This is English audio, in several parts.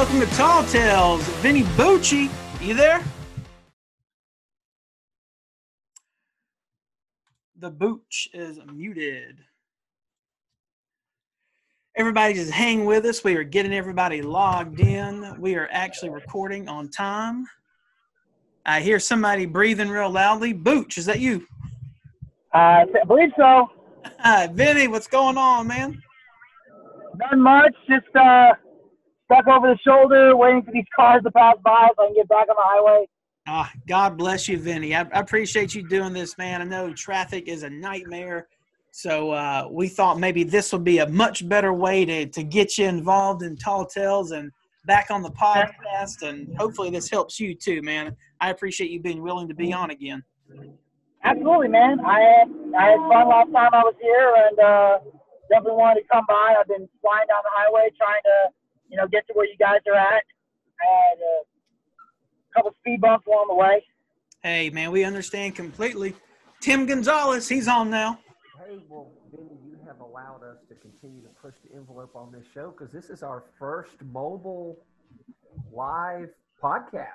Welcome to Tall Tales. Vinny Bucci, you there? The Booch is muted. Everybody just hang with us. We are getting everybody logged in. We are actually recording on time. I hear somebody breathing real loudly. Booch, is that you? Uh, I believe so. Hi, Vinny, what's going on, man? Not much. Just uh, stuck over the shoulder, waiting for these cars to pass by so I can get back on the highway. Ah, God bless you, Vinny. I, I appreciate you doing this, man. I know traffic is a nightmare. So uh, we thought maybe this would be a much better way to, to get you involved in Tall Tales and back on the podcast. And hopefully this helps you too, man. I appreciate you being willing to be on again. Absolutely, man. I had I had fun last time I was here, and uh, definitely wanted to come by. I've been flying down the highway trying to, you know, get to where you guys are at. I had a uh, couple speed bumps along the way. Hey, man, we understand completely. Tim Gonzalez, he's on now. Hey, well, Vinny, you have allowed us to continue to push the envelope on this show because this is our first mobile live podcast.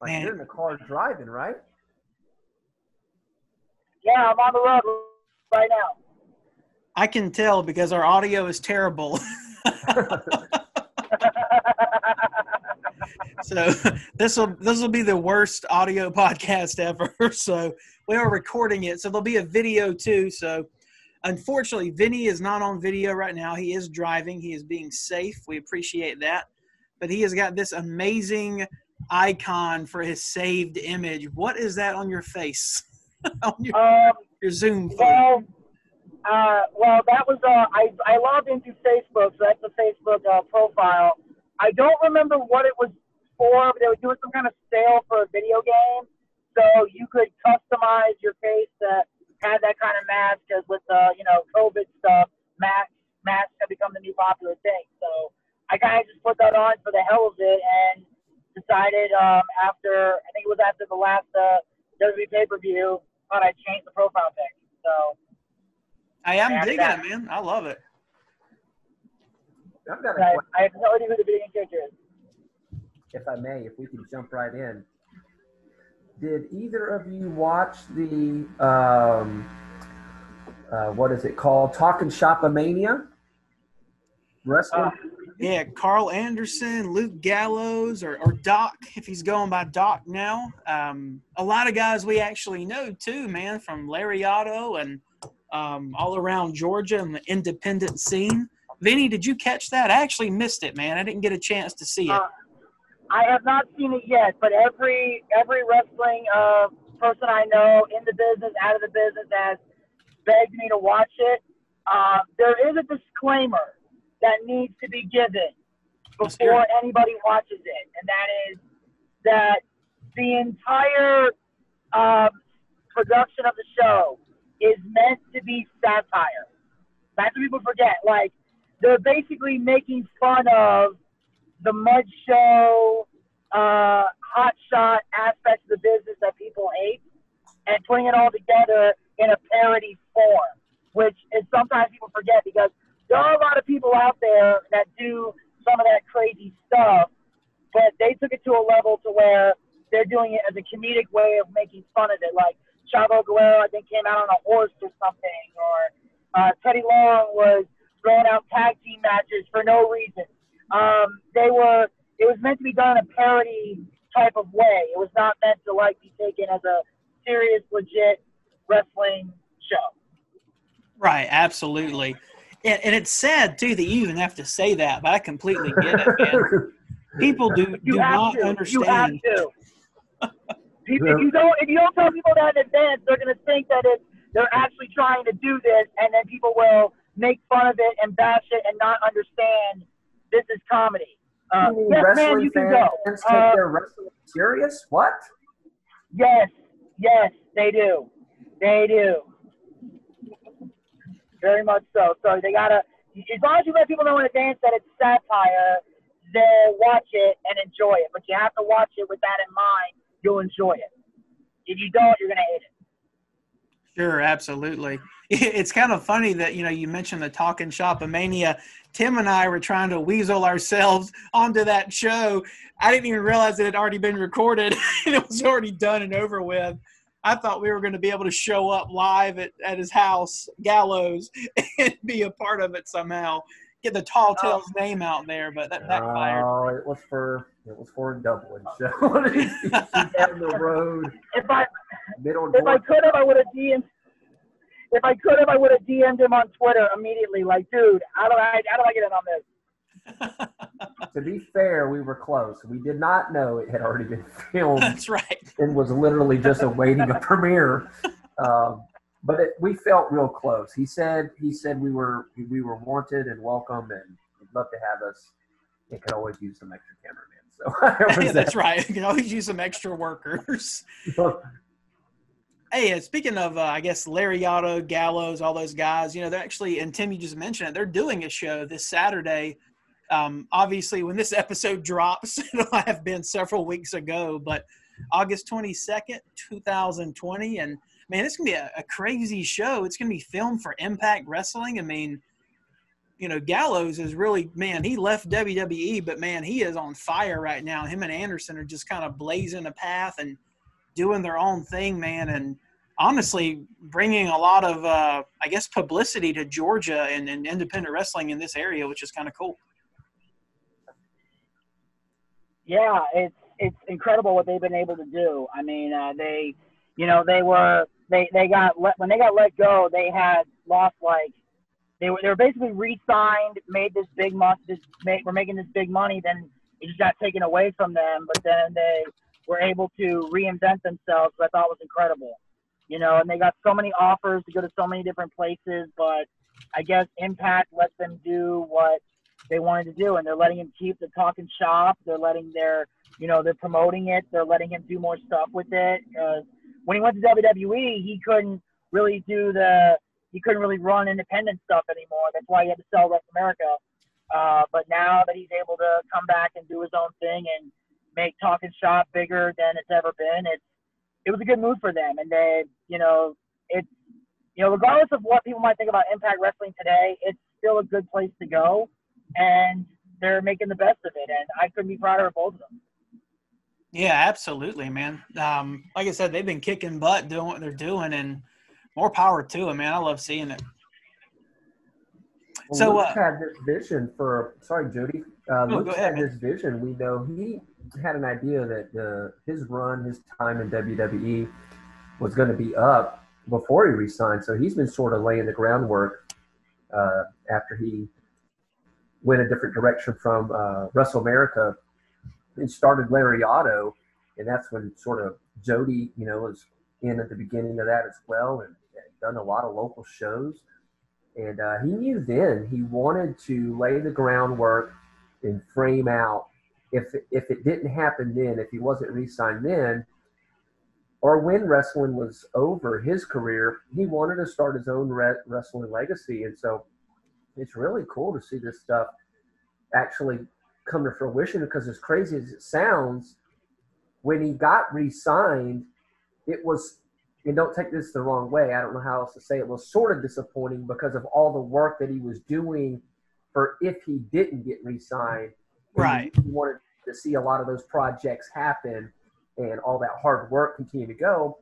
Like Man. you're in the car driving, right? Yeah, I'm on the road right now. I can tell because our audio is terrible. so this will this will be the worst audio podcast ever. So we are recording it. So there'll be a video too. So unfortunately, Vinny is not on video right now. He is driving. He is being safe. We appreciate that. But he has got this amazing icon for his saved image. What is that on your face? on your, um, your Zoom Phone? well, uh, well, that was uh, I I logged into Facebook, so that's the Facebook uh, profile. I don't remember what it was for, but they were doing some kind of sale for a video game, so you could customize your face to have that kind of mask. Because with the you know COVID stuff, masks masks have become the new popular thing. So I kind of just put that on for the hell of it, and decided um, after I think it was after the last uh, WWE pay per view, thought I'd change the profile pic. So. I am digging that- it, man. I love it. I've got a I, question, I have no idea who the video character is. if I may, if we can jump right in. Did either of you watch the um, uh, what is it called? Talking Shopomania wrestling. Uh, Yeah, Karl Anderson, Luke Gallows, or, or Doc, if he's going by Doc now. Um, a lot of guys we actually know too, man, from Lariato and um, all around Georgia and the independent scene. Vinny, did you catch that? I actually missed it, man. I didn't get a chance to see it. Uh, I have not seen it yet, but every every wrestling uh, person I know in the business, out of the business, has begged me to watch it. Uh, there is a disclaimer that needs to be given before anybody watches it, and that is that the entire um, production of the show is meant to be satire. That's what people forget. Like they're basically making fun of the mud show, uh, hot shot aspects of the business that people hate, and putting it all together in a parody form, which is sometimes people forget because there are a lot of people out there that do some of that crazy stuff, but they took it to a level to where they're doing it as a comedic way of making fun of it. Like Chavo Guerrero, I think, came out on a horse or something, or uh, Teddy Long was throwing out tag team matches for no reason. Um, they were. It was meant to be done in a parody type of way. It was not meant to like be taken as a serious, legit wrestling show. Right, absolutely. And, and it's sad too that you even have to say that, but I completely get it, man. People do You do have not to. understand. People, if you don't, if you don't tell people that in advance, they're going to think that it's they're actually trying to do this, and then people will make fun of it and bash it and not understand this is comedy. Uh, You yes, man, you can go. fans take Uh, their wrestling serious? What? Yes, yes, they do. They do. Very much so. So they gotta, as long as you let people know in advance that it's satire, they'll watch it and enjoy it. But you have to watch it with that in mind. You'll enjoy it. If you don't, you're gonna hate it. Sure, absolutely. It's kind of funny that you know you mentioned the talking shop of mania. Tim and I were trying to weasel ourselves onto that show. I didn't even realize it had already been recorded and it was already done and over with. I thought we were going to be able to show up live at, at his house, Gallows, and be a part of it somehow. Get the Tall Tales oh. name out there, but that backfired. Oh, it was for it was for a Dublin show. down the road. If I if I could have, I would have DM'd. If I could have, I would have DM'd him on Twitter immediately. Like, dude, how do I how do I get in on this? to be fair, we were close. We did not know it had already been filmed. That's right. And was literally just awaiting a premiere. Um, but it, we felt real close. He said he said we were we were wanted and welcome, and he'd love to have us. It could always use some extra cameramen. So yeah, that's right. You can always use some extra workers. hey, speaking of, uh, I guess Lariato, Gallows, all those guys, you know, they're actually, and Tim, you just mentioned it, they're doing a show this Saturday um, obviously, when this episode drops, it'll have been several weeks ago, but August 22nd, 2020. And man, it's to be a, a, crazy show. It's going to be filmed for Impact Wrestling. I mean, you know, Gallows is really, man, he left WWE, but man, he is on fire right now. Him and Anderson are just kind of blazing a path and doing their own thing, man. And honestly, bringing a lot of, uh, I guess, publicity to Georgia and, and independent wrestling in this area, which is kind of cool yeah, it's it's incredible what they've been able to do. I mean, uh, they, you know, they were they they got let when they got let go, they had lost like they were they were basically re-signed, made this big money, this made, were making this big money, then it just got taken away from them. But then they were able to reinvent themselves, which I thought was incredible. You know, and they got so many offers to go to so many different places, but I guess Impact let them do what they wanted to do, and they're letting him keep the talking shop. They're letting their, you know, they're promoting it. They're letting him do more stuff with it. Because when he went to WWE, he couldn't really do the, he couldn't really run independent stuff anymore. That's why he had to sell Wrestle America. Uh, but now that he's able to come back and do his own thing and make Talking Shop bigger than it's ever been, it's it was a good move for them. And they, you know, it's you know, regardless of what people might think about Impact Wrestling today, it's still a good place to go and they're making the best of it. And I couldn't be prouder of both of them. Yeah, absolutely, man. Um, like I said, they've been kicking butt doing what they're doing, and more power to them, man. I love seeing it. Well, so Luke uh, had this vision for. Sorry, Jody. Uh, oh, Luke had this vision. We know he had an idea that uh, his run, his time in WWE, was going to be up before he resigned. So he's been sort of laying the groundwork uh, after he went a different direction from uh, Wrestle America and started Lariato, and that's when sort of Jody, you know, was in at the beginning of that as well, and done a lot of local shows. And uh, he knew then he wanted to lay the groundwork and frame out. If if it didn't happen then, if he wasn't re-signed then, or when wrestling was over his career, he wanted to start his own re- wrestling legacy. And so it's really cool to see this stuff actually come to fruition because as crazy as it sounds, when he got re-signed, it was and don't take this the wrong way, I don't know how else to say it, was sort of disappointing because of all the work that he was doing for if he didn't get re-signed. Right. He wanted to see a lot of those projects happen and all that hard work continue to go.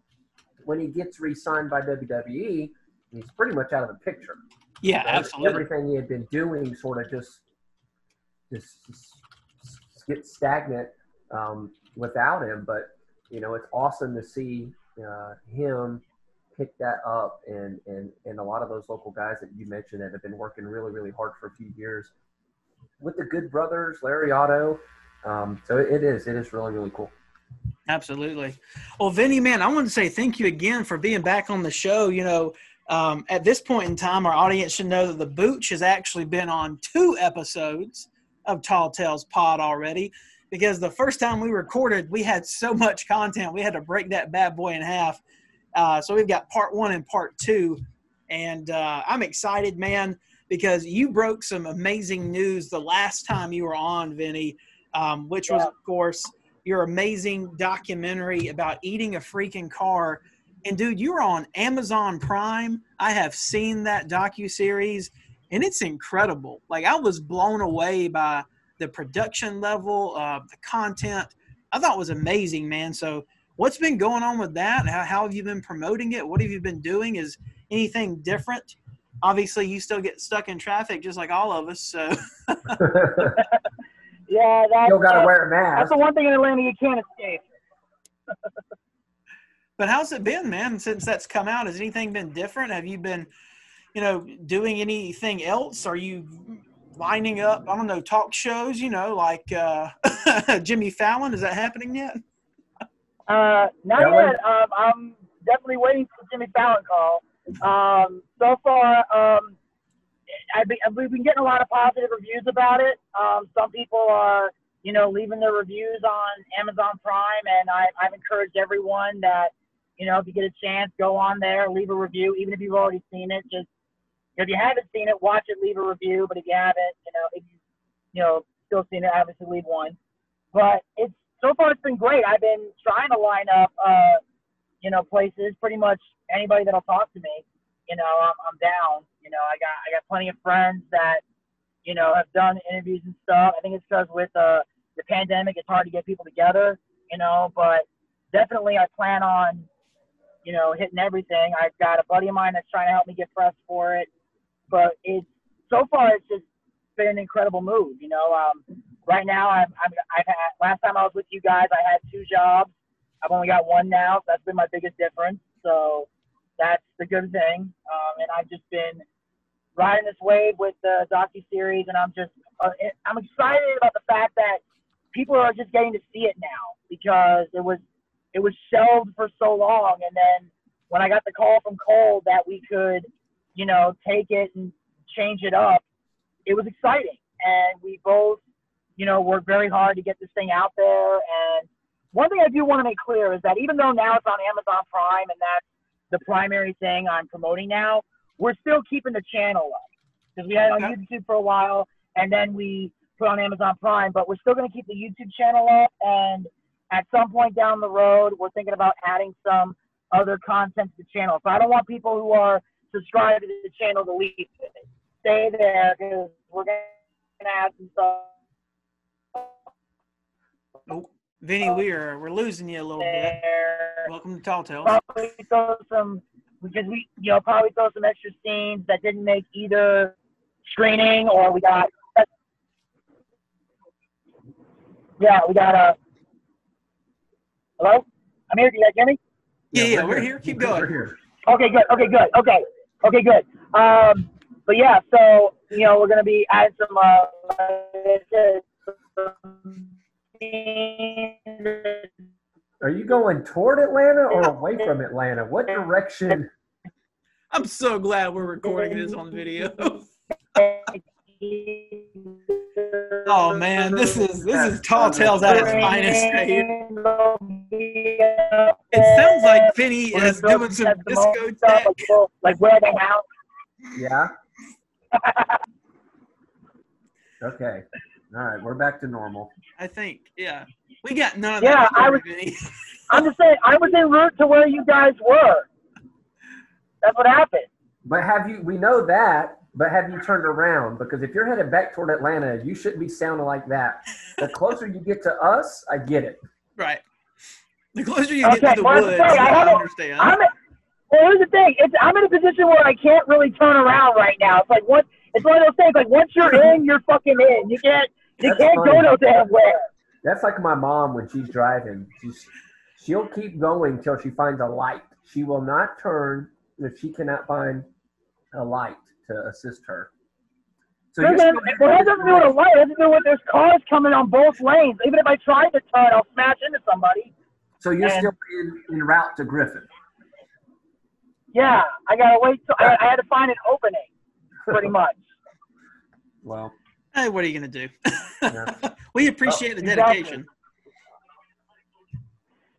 When he gets re-signed by WWE, he's pretty much out of the picture. Yeah, absolutely. Everything he had been doing sort of just just, get stagnant um, without him. But you know, it's awesome to see uh, him pick that up, and and and a lot of those local guys that you mentioned that have been working really really hard for a few years with the Good Brothers, Lariato. Um, so it is it is really really cool. Absolutely. Well, Vinny, man, I want to say thank you again for being back on the show. You know, um, at this point in time, our audience should know that the Booch has actually been on two episodes of Tall Tales Pod already because the first time we recorded, we had so much content, we had to break that bad boy in half. Uh, so we've got part one and part two. And uh, I'm excited, man, because you broke some amazing news the last time you were on, Vinny, um, which was, of course, your amazing documentary about eating a freaking car and dude, you're on Amazon Prime. I have seen that docu series, and it's incredible. Like I was blown away by the production level, uh, the content. I thought was amazing, man. So what's been going on with that? How, how have you been promoting it? What have you been doing? Is anything different? Obviously, you still get stuck in traffic just like all of us. So Yeah, that's, Still got to uh, wear a mask. that's the one thing in Atlanta you can't escape. But how's it been, man, since that's come out? Has anything been different? Have you been, you know, doing anything else? Are you lining up, I don't know, talk shows, you know, like uh, Jimmy Fallon? Is that happening yet? Uh, not That one? yet. Um, I'm definitely waiting for Jimmy Fallon call. Um, so far, um, I've been, we've been getting a lot of positive reviews about it. Um, some people are, you know, leaving their reviews on Amazon Prime, and I, I've encouraged everyone that, you know, if you get a chance, go on there, leave a review, even if you've already seen it. Just if you haven't seen it, watch it, leave a review. But if you haven't, you know, if you, you know, still seen it, obviously leave one. But it's so far it's been great. I've been trying to line up, uh, you know, places. Pretty much anybody that'll talk to me, you know, I'm, I'm down. You know, I got I got plenty of friends that, you know, have done interviews and stuff. I think it's because with uh, the pandemic, it's hard to get people together. You know, but definitely I plan on, you know, hitting everything. I've got a buddy of mine that's trying to help me get pressed for it. But it's so far it's just been an incredible move. You know, um, right now I'm, I'm I've had last time I was with you guys I had two jobs. I've only got one now. So that's been my biggest difference. So that's the good thing. Um, and I've just been riding this wave with the docu series, and I'm just uh, I'm excited about the fact that people are just getting to see it now because it was it was shelved for so long, and then when I got the call from Cole that we could, you know, take it and change it up, it was exciting, and we both, you know, worked very hard to get this thing out there. And one thing I do want to make clear is that even though now it's on Amazon Prime and that's the primary thing I'm promoting now, we're still keeping the channel up because we had it on YouTube for a while, and then we put on Amazon Prime. But we're still going to keep the YouTube channel up, and at some point down the road, we're thinking about adding some other content to the channel. So I don't want people who are subscribed to the channel to leave. Stay there because we're going to add some stuff Oh, Vinny, we are we're losing you a little bit. Welcome to Tall Tales. Probably throw some because we, you know, probably throw some extra scenes that didn't make either screening or we got. Yeah, we got a. Hello, I'm here. Do you guys hear me? Yeah, yeah, we're here. Keep going. We're going. here. Okay, good. Okay, good. Okay, okay, good. Um, but yeah, so you know, we're gonna be adding some. Uh, Are you going toward Atlanta or away from Atlanta? What direction? I'm so glad we're recording this on video. oh man, this is this is Tall Tales at its finest. It sounds like Vinny is doing some disco stuff, discotheque. like, people- like where they house. Yeah. Okay. All right. We're back to normal. I think, yeah. We got none of Yeah, that. I was- Vinny. I'm just saying, I was en route to where you guys were. That's what happened. But have you? We know that. But have you turned around? Because if you're headed back toward Atlanta, you shouldn't be sounding like that. The closer you get to us, I get it. Right. The closer you get to the well, woods, I I, haven't- understand. I'm well, here's the thing. It's I'm in a position where I can't really turn around right now. It's like what it's one of those things. Like once you're in, you're fucking in. You can't you That's can't go no damn where. That's like my mom when she's driving. She's she'll keep going till she finds a light. She will not turn if she cannot find a light to assist her. So Well, you're then, still- well, that doesn't do with a light. It has to do with there's cars coming on both lanes. Even if I try to turn, I'll smash into somebody. so you're and- still in, en route to Griffin. Yeah, I gotta wait. Till, I, I had to find an opening, pretty much. Well, hey, what are you going to do? Yeah. we appreciate the Oh, exactly. dedication.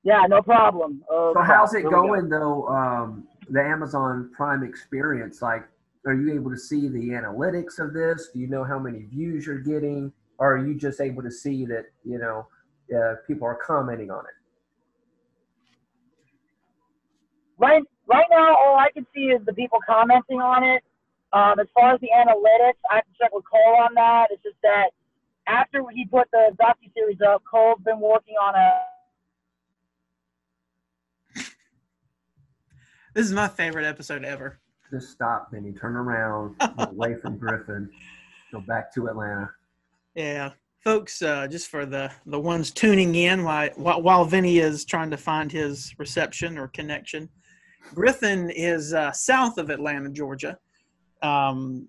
Yeah, no problem. Uh, so how's it here we go. going though? Um, the Amazon Prime experience, like, are you able to see the analytics of this? Do you know how many views you're getting, or are you just able to see that you know uh, people are commenting on it? Right, right now, all I can see is the people commenting on it. Um, as far as the analytics, I have to check with Cole on that. It's just that after he put the docu series up, Cole's been working on a. This is my favorite episode ever. Just stop, Vinny. Turn around, away from Griffin, go back to Atlanta. Yeah, folks. Uh, just for the the ones tuning in, while while, while Vinny is trying to find his reception or connection, Griffin is uh, south of Atlanta, Georgia. Um,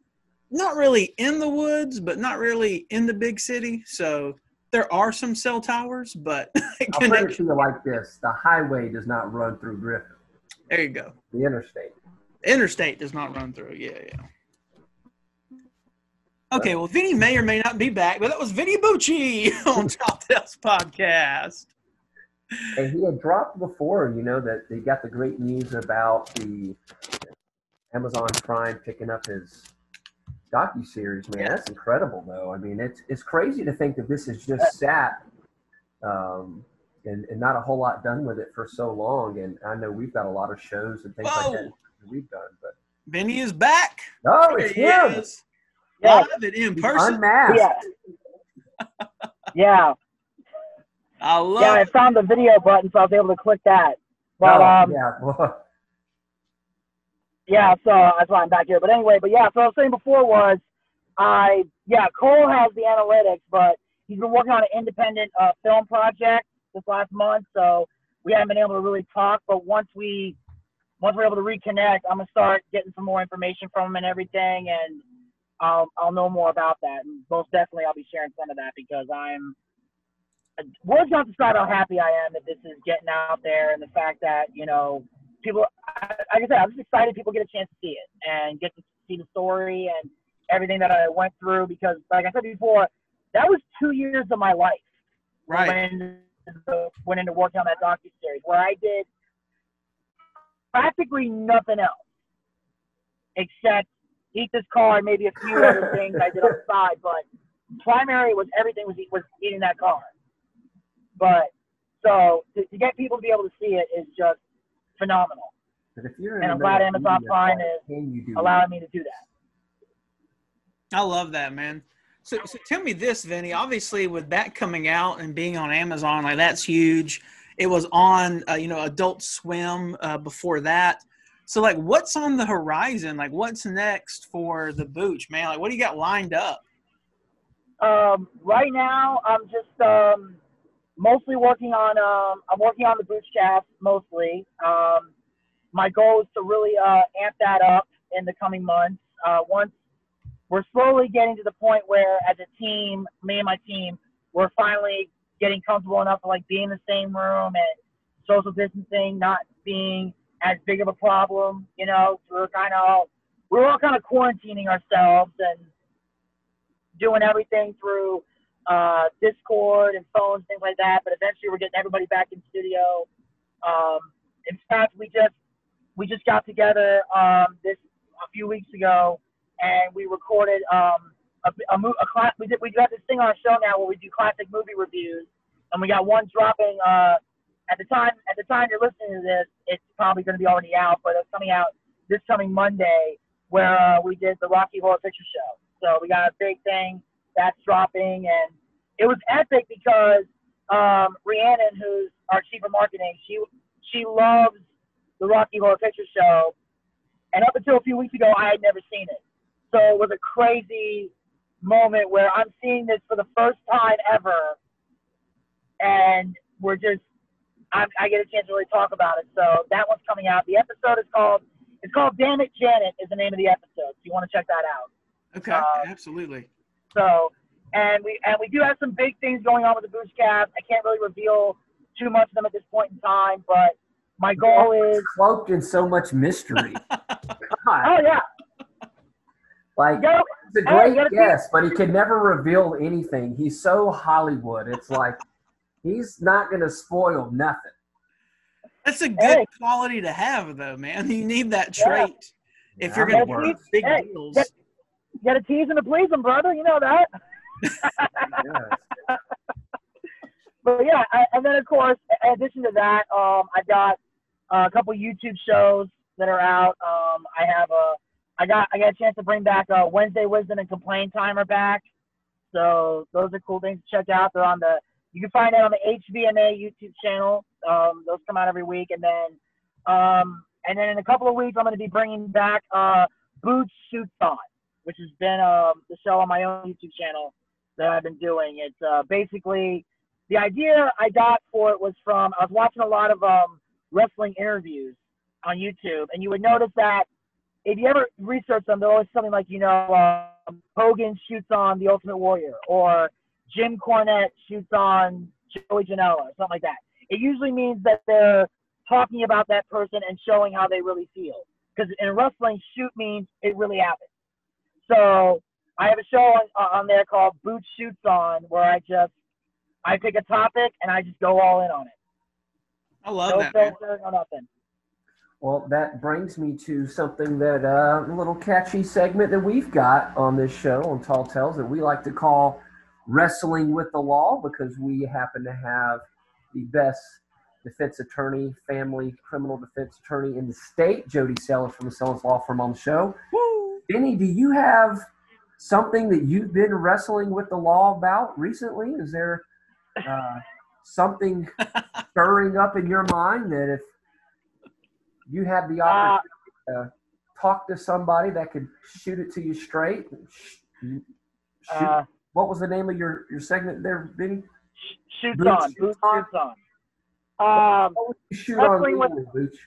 not really in the woods, but not really in the big city. So there are some cell towers, but I'll put it to you like this: the highway does not run through Griffin. there you go. The interstate. Interstate does not run through. Yeah, yeah. Okay, well, Vinny may or may not be back, but that was Vinny Bucci on Tall Tales Podcast. And he had dropped before, you know, that they got the great news about the Amazon Prime picking up his docu series. Man, that's incredible, though. I mean, it's it's crazy to think that this has just sat um, and, and not a whole lot done with it for so long. And I know we've got a lot of shows and things Whoa. like that we've done, but Vinny is back. oh, it's There he him. is. Yeah, Live and in He's person. unmasked. yeah, yeah, I love yeah. I found the video button, so I was able to click that. But Oh, um, yeah, Yeah, so that's why I'm back here. But anyway, but yeah, so I was saying before was I yeah, Cole has the analytics, but he's been working on an independent uh, film project this last month, so we haven't been able to really talk. But once we once we're able to reconnect, I'm gonna start getting some more information from him and everything, and I'll I'll know more about that. And most definitely, I'll be sharing some of that because I'm words don't describe how happy I am that this is getting out there, and the fact that you know people, like I said, I'm just excited people get a chance to see it and get to see the story and everything that I went through because, like I said before, that was two years of my life Right. when went into working on that docu series where I did practically nothing else except eat this car and maybe a few other things I did on the side. But primary was everything was was eating that car. But so to, to get people to be able to see it is just phenomenal, but if you're and the I'm glad of Amazon Prime what is can you do allowing me to do that. I love that, man. So, so tell me this, Vinny. Obviously, with that coming out and being on Amazon, like that's huge. It was on, uh, you know, Adult Swim uh, before that. So, like, what's on the horizon? Like, what's next for the Booch, man? Like, what do you got lined up? Um, right now, I'm just um, mostly working on. Um, I'm working on the Boochcast mostly. Um, my goal is to really uh, amp that up in the coming months. Uh, once we're slowly getting to the point where, as a team, me and my team, we're finally getting comfortable enough to like be in the same room and social distancing not being as big of a problem. You know, we're kind of all we're all kind of quarantining ourselves and doing everything through uh, Discord and phones, things like that. But eventually, we're getting everybody back in studio. Um, in fact, we just we just got together um, this a few weeks ago, and we recorded um, a, a, a class. We did we got this thing on our show now where we do classic movie reviews, and we got one dropping. Uh, at the time, at the time you're listening to this, it's probably going to be already out, but it's coming out this coming Monday, where uh, we did the Rocky Horror Picture Show. So we got a big thing that's dropping, and it was epic because um, Rhiannon, who's our chief of marketing, she she loves the Rocky Horror Picture Show, and up until a few weeks ago, I had never seen it. So it was a crazy moment where I'm seeing this for the first time ever, and we're just I, I get a chance to really talk about it. So that one's coming out. The episode is called it's called Damn It Janet is the name of the episode. So you want to check that out. Okay, Uh, absolutely. So, and we and we do have some big things going on with the Boochcast. I can't really reveal too much of them at this point in time, but my goal is, cloaked in so much mystery. God, oh yeah, like go, he's a great you gotta guest, but he could never reveal anything. He's so Hollywood. It's like he's not going to spoil nothing. That's a good Hey. quality to have, though, man. You need that Yeah. trait if you're going to work. big Hey, deals. that- you got to tease and to please him, brother. You know that. Yes. but yeah, I, and then of course, in addition to that, um, I got uh, a couple YouTube shows that are out. Um, I have a, I got I got a chance to bring back uh, Wednesday Wisdom and Complain Timer back. So those are cool things to check out. They're on the you can find it on the HVMA YouTube channel. Um, those come out every week, and then um, and then in a couple of weeks I'm going to be bringing back uh, Booch Shoots On, which has been um, the show on my own YouTube channel that I've been doing. It's uh, basically the idea I got for it was from I was watching a lot of um, wrestling interviews on YouTube, and you would notice that if you ever research them, they're always something like you know um, Hogan shoots on the Ultimate Warrior or Jim Cornette shoots on Joey Janela or something like that. It usually means that they're talking about that person and showing how they really feel. Because in wrestling, shoot means it really happened. So I have a show on, on there called Booch Shoots On, where I just I pick a topic and I just go all in on it. I love No that. filter, no nothing. Well, that brings me to something that uh, a little catchy segment that we've got on this show on Tall Tales that we like to call Wrestling with the Law because we happen to have the best defense attorney, family criminal defense attorney in the state, Jody Sellers from the Sellers Law Firm on the show. Woo. Vinny, do you have something that you've been wrestling with the law about recently? Is there uh, something stirring up in your mind that if you had the Uh, opportunity to talk to somebody that could shoot it to you straight? Shoot. Uh, what was the name of your, your segment there, Vinny? shoots Boots on, Shoots Boots On? on. Um, What would you shoot on Wrestling with- legally, Booch?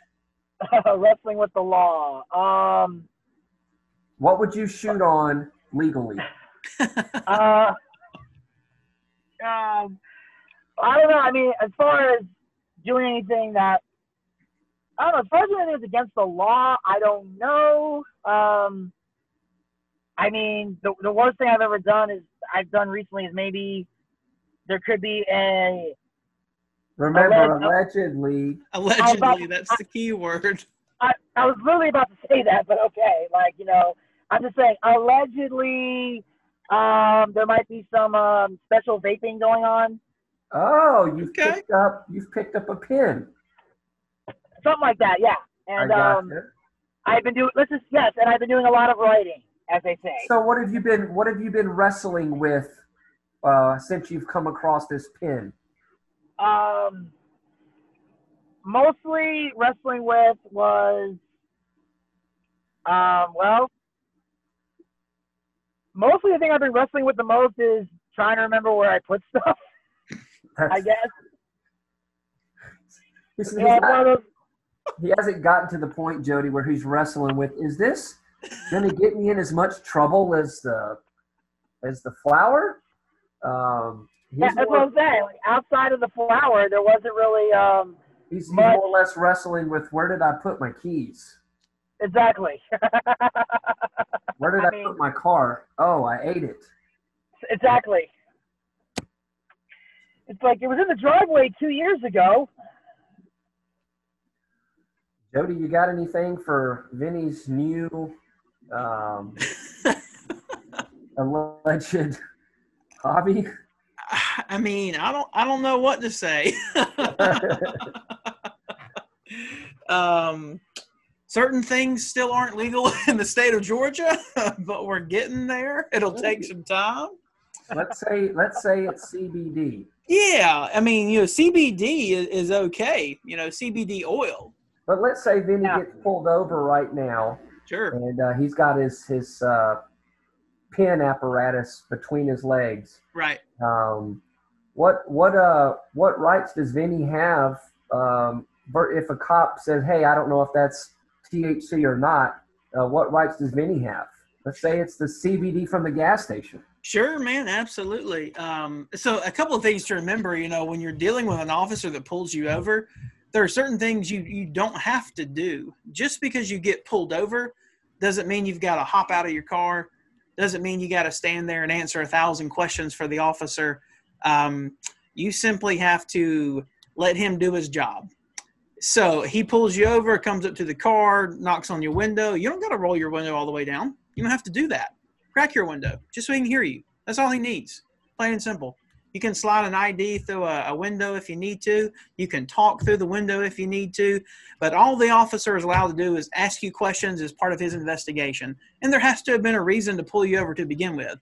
wrestling with the law. Um, What would you shoot on legally? uh, um, I don't know. I mean, as far as doing anything that I don't know, as far as doing anything that's against the law, I don't know. Um, I mean, the the worst thing I've ever done is I've done recently is maybe there could be a Remember, Alleged- allegedly, Allegedly, that's the key word. I, I was literally about to say that, but okay. Like, you know, I'm just saying, allegedly, um, there might be some um, special vaping going on. oh, you've Okay. picked up you've picked up a pin. Something like that, yeah. And I um, you. I've been doing, let's just, yes, and I've been doing a lot of writing, as they say. So what have you been what have you been wrestling with uh, since you've come across this pin? Um, mostly wrestling with was, um, well, mostly the thing I've been wrestling with the most is trying to remember where I put stuff, I guess. he's- Yeah, he's one of those, he hasn't gotten to the point, Jody, where he's wrestling with. Is this going to get me in as much trouble as the as the flower? Um, yeah, that's what I'm saying. Like, outside of the flower, there wasn't really, um, he's, more or less wrestling with where did I put my keys? exactly. Where did I I, mean- put my car? Oh, I ate it. exactly. It's like it was in the driveway two years ago. Jody, you got anything for Vinny's new um, alleged hobby? I mean, I don't, I don't know what to say. um, certain things still aren't legal in the state of Georgia, but we're getting there. It'll take some time. let's say let's say it's CBD. Yeah, I mean, you know, CBD is, is okay. You know, CBD oil. But let's say Vinny Yeah. gets pulled over right now, Sure. and uh, he's got his his uh, pin apparatus between his legs. Right. Um, what what uh what rights does Vinny have um, if a cop says, "Hey, I don't know if that's THC or not"? Uh, what rights does Vinny have? Let's say it's the CBD from the gas station. Sure, man, absolutely. Um, so, a couple of things to remember. You know, when you're dealing with an officer that pulls you over, there are certain things you you don't have to do. Just because you get pulled over, doesn't mean you've got to hop out of your car. Doesn't mean you got to stand there and answer a thousand questions for the officer. Um, you simply have to let him do his job. So he pulls you over, comes up to the car, knocks on your window. You don't got to roll your window all the way down. You don't have to do that crack your window just so he can hear you. That's all he needs. Plain and simple. You can slide an ID through a, a, window if you need to. You can talk through the window if you need to. But all the officer is allowed to do is ask you questions as part of his investigation. And there has to have been a reason to pull you over to begin with.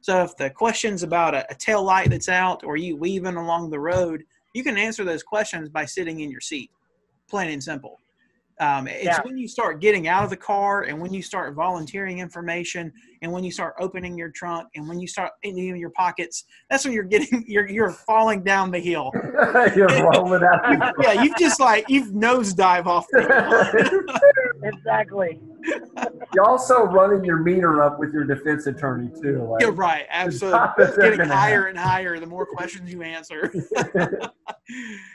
So if the question's about a, a tail light that's out or you weaving along the road, you can answer those questions by sitting in your seat. Plain and simple. Um, it's yeah. when you start getting out of the car and when you start volunteering information and when you start opening your trunk and when you start emptying your pockets, that's when you're getting you're you're falling down the hill. you're rolling out. yeah, you've just like you've nosedive off. exactly. You're also running your meter up with your defense attorney too. Like, you're right, absolutely. It's getting higher and higher the more questions you answer.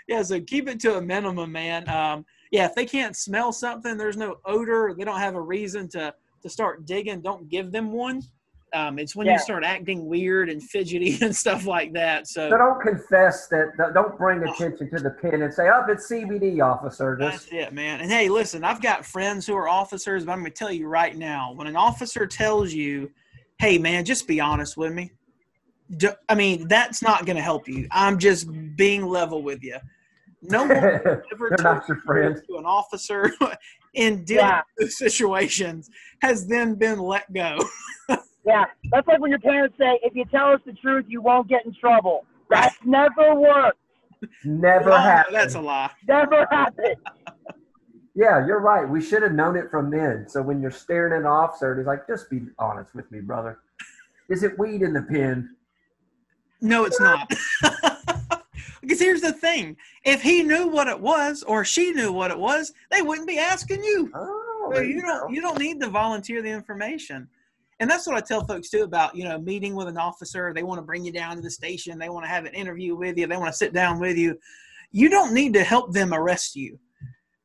yeah, so keep it to a minimum, man. Um, yeah, if they can't smell something, there's no odor, they don't have a reason to to start digging. Don't give them one. Um, it's when yeah. you start acting weird and fidgety and stuff like that. So, so don't confess that. Don't bring attention to the pin and say, "Oh, it's CBD, officer." Just... That's it, man. And hey, listen, I've got friends who are officers, but I'm going to tell you right now: when an officer tells you, "Hey, man, just be honest with me," I mean, that's not going to help you. I'm just being level with you. No one ever told your friend. to an officer in dealing yeah. with situations has then been let go. yeah, that's like when your parents say, "If you tell us the truth, you won't get in trouble." That's never worked. Never oh, happened. That's a lie. Never happened. Yeah, you're right. We should have known it from then. So when you're staring at an officer, and he's like, "Just be honest with me, brother. Is it weed in the pen?" No, it's not. Because here's the thing: if he knew what it was or she knew what it was, they wouldn't be asking you. Oh, so you, you don't you don't need to volunteer the information. And that's what I tell folks too about you know meeting with an officer. They want to bring you down to the station. They want to have an interview with you. They want to sit down with you. You don't need to help them arrest you.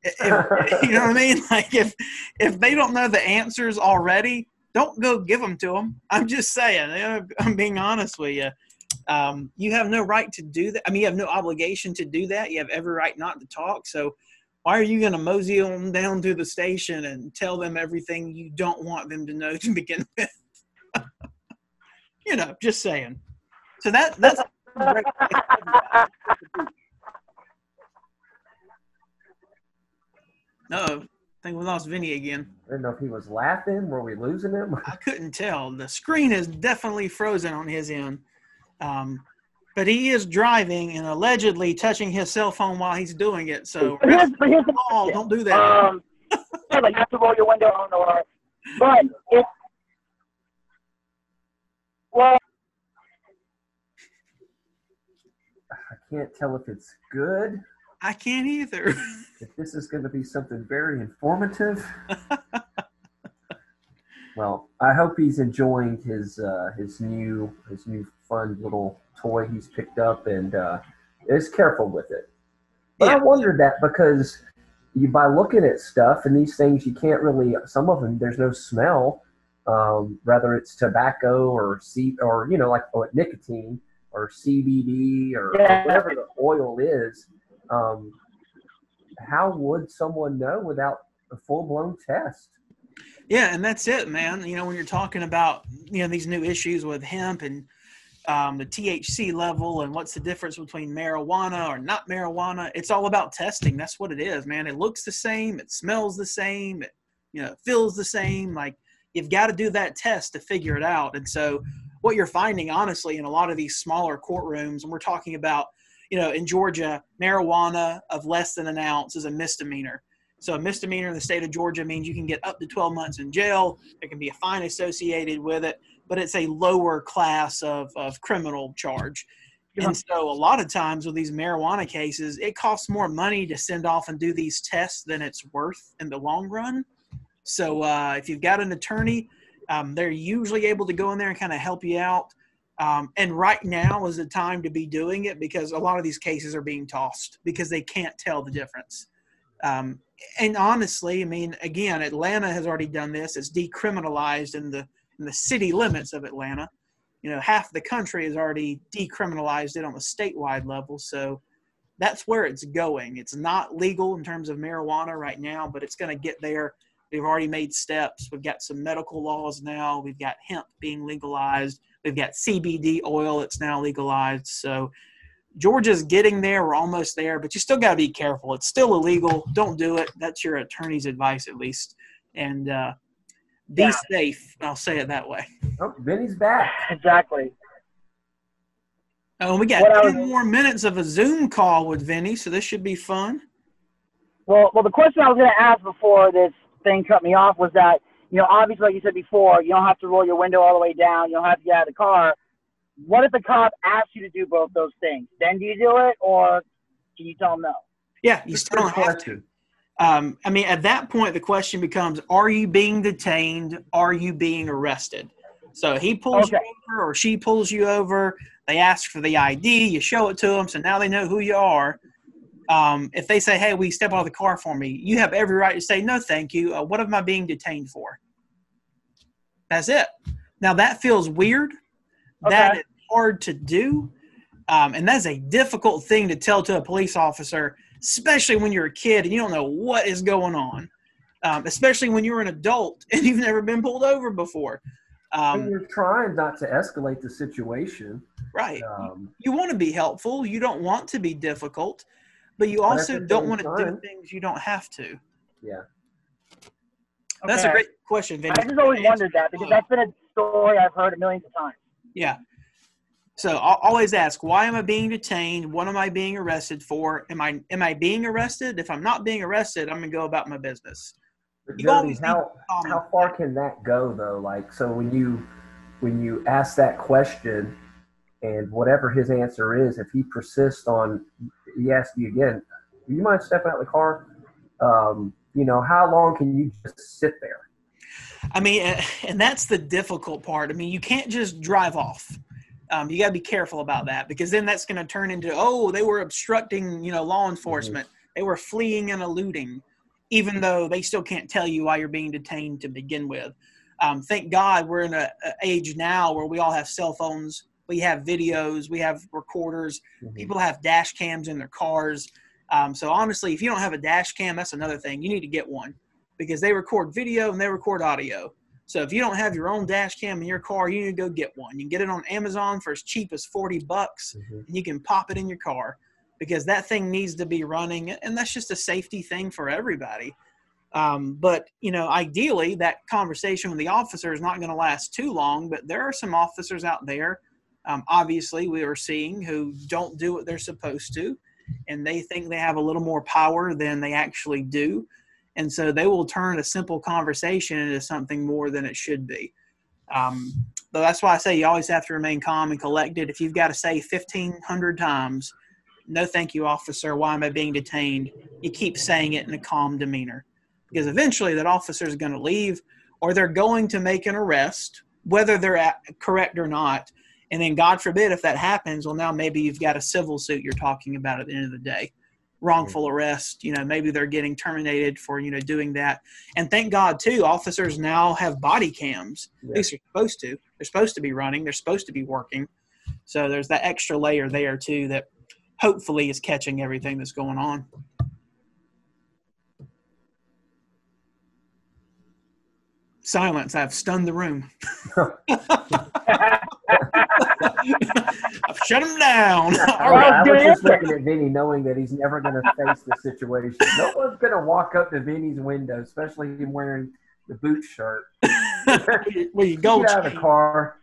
If, you know what I mean? Like if if they don't know the answers already, don't go give them to them. I'm just saying. I'm being honest with you. Um, you have no right to do that. I mean, you have no obligation to do that. You have every right not to talk. So why are you going to mosey them down to the station and tell them everything you don't want them to know to begin with? you know, just saying. So that that's. No, I think we lost Vinny again. I didn't know if he was laughing. Were we losing him? I couldn't tell. The screen is definitely frozen on his end. Um, but he is driving and allegedly touching his cell phone while he's doing it. So here's, here's the, oh, don't do that. Um, yeah, like you have to roll your window on the But if well, I can't tell if it's good. I can't either. if this is going to be something very informative. well, I hope he's enjoying his uh, his new his new fun little toy he's picked up and uh, is careful with it. But yeah. I wondered that because you by looking at stuff and these things, you can't really. Some of them there's no smell. Um, whether it's tobacco or C or you know like oh, nicotine or CBD or, yeah. whatever the oil is. Um, how would someone know without a full blown test? Yeah, and that's it, man. You know, when you're talking about you know these new issues with hemp and um, the THC level and what's the difference between marijuana or not marijuana. It's all about testing. That's what it is, man. It looks the same, it smells the same, it you know feels the same. Like you've got to do that test to figure it out. And so what you're finding, honestly, in a lot of these smaller courtrooms, and we're talking about, you know, in Georgia, marijuana of less than an ounce is a misdemeanor. So a misdemeanor in the state of Georgia means you can get up to 12 months in jail. There can be a fine associated with it but it's a lower class of, of criminal charge. And so a lot of times with these marijuana cases, it costs more money to send off and do these tests than it's worth in the long run. So uh, if you've got an attorney, um, they're usually able to go in there and kind of help you out. Um, and right now is the time to be doing it because a lot of these cases are being tossed because they can't tell the difference. Um, and honestly, I mean, again, Atlanta has already done this. It's decriminalized in the in the city limits of Atlanta. You know, half the country has already decriminalized it on a statewide level. So that's where it's going. It's not legal in terms of marijuana right now, but it's going to get there. We've already made steps. We've got some medical laws now. We've got hemp being legalized. We've got CBD oil that's now legalized. So Georgia's getting there. We're almost there, but you still got to be careful. It's still illegal. Don't do it. That's your attorney's advice, at least. And uh, be Yeah. safe. I'll say it that way. Oh, Vinny's back. Exactly. Oh, and we got What 10 was- more minutes of a Zoom call with Vinny, so this should be fun. Well, well, the question I was going to ask before this thing cut me off was that, you know, obviously, like you said before, you don't have to roll your window all the way down. You don't have to get out of the car. What if the cop asks you to do both those things? Then do you do it, or can you tell him no? Yeah, you still don't have to. Um, I mean, at that point, the question becomes: Are you being detained? Are you being arrested? So he pulls Okay. you over, or she pulls you over. They ask for the ID. You show it to them, so now they know who you are. Um, if they say, "Hey, we step out of the car for me?" You have every right to say, "No, thank you." Uh, what am I being detained for? That's it. Now that feels weird. That Okay. is hard to do, um, and that's a difficult thing to tell to a police officer especially when you're a kid and you don't know what is going on, um, especially when you're an adult and you've never been pulled over before. Um, you're trying not to escalate the situation. right. Um, You want to be helpful. You don't want to be difficult, but you also don't want to do things you don't have to. yeah. That's a great question, Vinny. I just always wondered that because that's been a story I've heard a millions of times. Yeah. So I'll always ask, why am I being detained? What am I being arrested for? Am I am I being arrested? If I'm not being arrested, I'm gonna go about my business. Jody, how how far can that go though? Like, so when you when you ask that question, and whatever his answer is, if he persists on, he asks you again, "Do you mind stepping out of the car?" Um, you know, how long can you just sit there? I mean, and that's the difficult part. I mean, you can't just drive off. Um, you got to be careful about that because then that's going to turn into, oh, they were obstructing, you know, law enforcement. They were fleeing and eluding, even though they still can't tell you why you're being detained to begin with. Um, thank God we're in a, a age now where we all have cell phones, we have videos, we have recorders, people have dash cams in their cars. Um, so honestly, if you don't have a dash cam, that's another thing. You need to get one because they record video and they record audio. So if you don't have your own dash cam in your car, you need to go get one. You can get it on Amazon for as cheap as 40 bucks Mhm. and you can pop it in your car because that thing needs to be running and that's just a safety thing for everybody. Um, but you know, ideally that conversation with the officer is not going to last too long, but there are some officers out there um, obviously we are seeing who don't do what they're supposed to and they think they have a little more power than they actually do and so they will turn a simple conversation into something more than it should be. Um, but that's why i say you always have to remain calm and collected. If you've got to say 1500 times no thank you officer. Why am i being detained? You keep saying it in a calm demeanor. Because eventually that officer is going to leave or they're going to make an arrest whether they're correct or not. And then god forbid if that happens well now maybe you've got a civil suit you're talking about at the end of the day wrongful mm-hmm. arrest you know maybe they're getting terminated for you know doing that. And thank god too officers now have body cams. At least they're supposed to. They're supposed to be running. They're supposed to be working. So there's that extra layer there too that hopefully is catching everything that's going on. Silence. I've stunned the room shut him down I, All right. I was just looking at Vinny, knowing that he's never going to face the situation. No one's going to walk up to Vinny's window, especially him wearing the Booch shirt. well you go Get out of the car.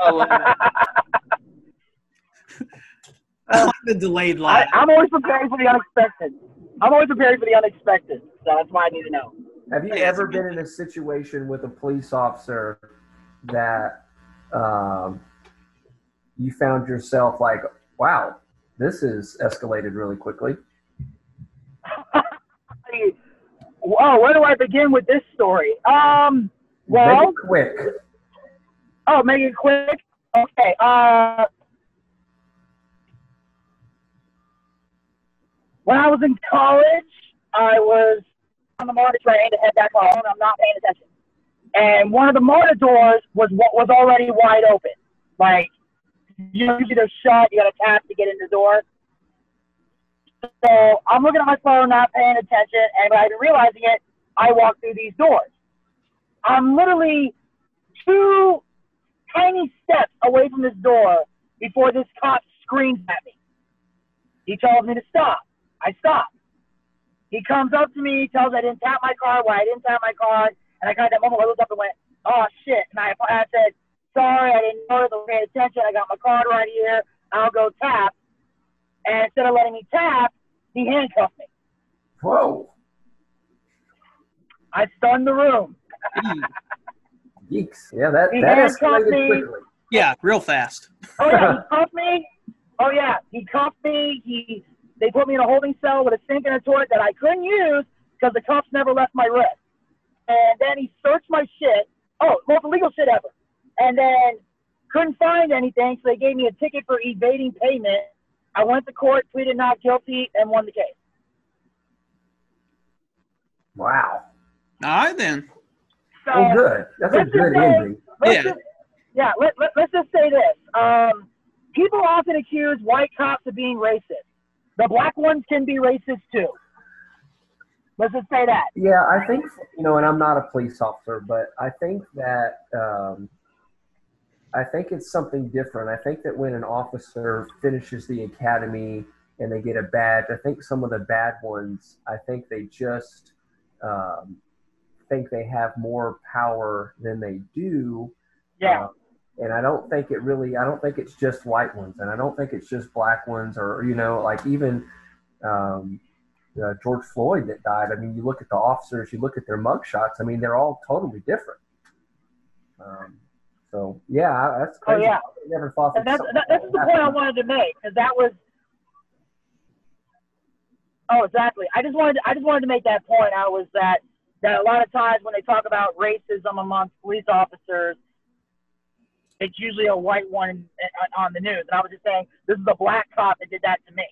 I love it. I like the delayed I, line. I'm always preparing for the unexpected. I'm always preparing for the unexpected. So that's why I need to know. Have you ever been in a situation with a police officer that um, you found yourself like, wow, this is escalated really quickly? Whoa, where do I begin with this story? Um, well, Make it quick. oh, make it quick. Okay. Uh, when I was in college, I was on the MARTA train to head back home. I'm not paying attention, and one of the MARTA doors was what was already wide open. Like, usually they're shut. You got to tap to get in the door. So I'm looking at my phone, not paying attention, and without even realizing it, I walk through these doors. I'm literally two tiny steps away from this door before this cop screams at me. He tells me to stop. I stop. He comes up to me, tells me I didn't tap my card. Why I didn't tap my card, and I kind of that moment I looked up and went, "Oh shit!" And I, I said, "Sorry, I didn't notice. I was paying attention. I got my card right here. I'll go tap." And instead of letting me tap, he handcuffed me. Whoa. I stunned the room. Yeeks. Yeah, that, He that handcuffed escalated me. quickly. Yeah, real fast. Oh yeah, he cuffed me. Oh yeah, he cuffed me. He they put me in a holding cell with a sink and a toilet that I couldn't use because the cuffs never left my wrist. And then he searched my shit. Oh, most illegal shit ever. And then couldn't find anything, so they gave me a ticket for evading payment. I went to court, pleaded not guilty, and won the case. Wow. All right then. So Well, good. That's a good say- ending. Yeah. Just, yeah. Let, let, let's just say this. Um, people often accuse white cops of being racist. The black ones can be racist too. Let's just say that. Yeah, I think you know, and I'm not a police officer, but I think that um, I think it's something different. I think that when an officer finishes the academy and they get a badge, I think some of the bad ones, I think they just um, think they have more power than they do. Yeah. Uh, and I don't think it really, I don't think it's just white ones, and I don't think it's just black ones, or you know, like even um, uh, George Floyd that died. I mean, you look at the officers, you look at their mugshots. I mean, they're all totally different. Um, so yeah, that's Oh, yeah. I never thought that that's, that, that's the point I wanted to make because that was. Oh, exactly. I just wanted. I just wanted to make that point. I was that that a lot of times when they talk about racism amongst police officers, it's usually a white one on- the news. And I was just saying, this is a black cop that did that to me.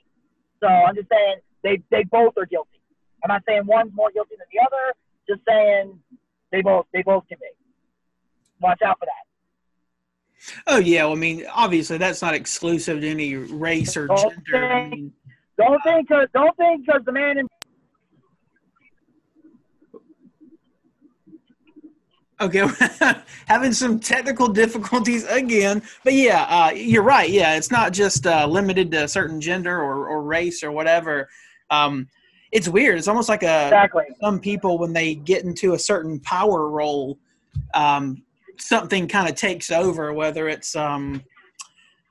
So I'm just saying they they both are guilty. I'm not saying one's more guilty than the other. Just saying they both they both can be. Watch out for that. Oh yeah, well, I mean, obviously that's not exclusive to any race or Okay. gender. I mean, Don't think cause don't think because the man in Okay, having some technical difficulties again, but yeah, uh, you're right. Yeah, it's not just uh, limited to a certain gender or, or race or whatever. Um, it's weird. It's almost like a exactly. some people when they get into a certain power role, um, something kind of takes over. Whether it's um,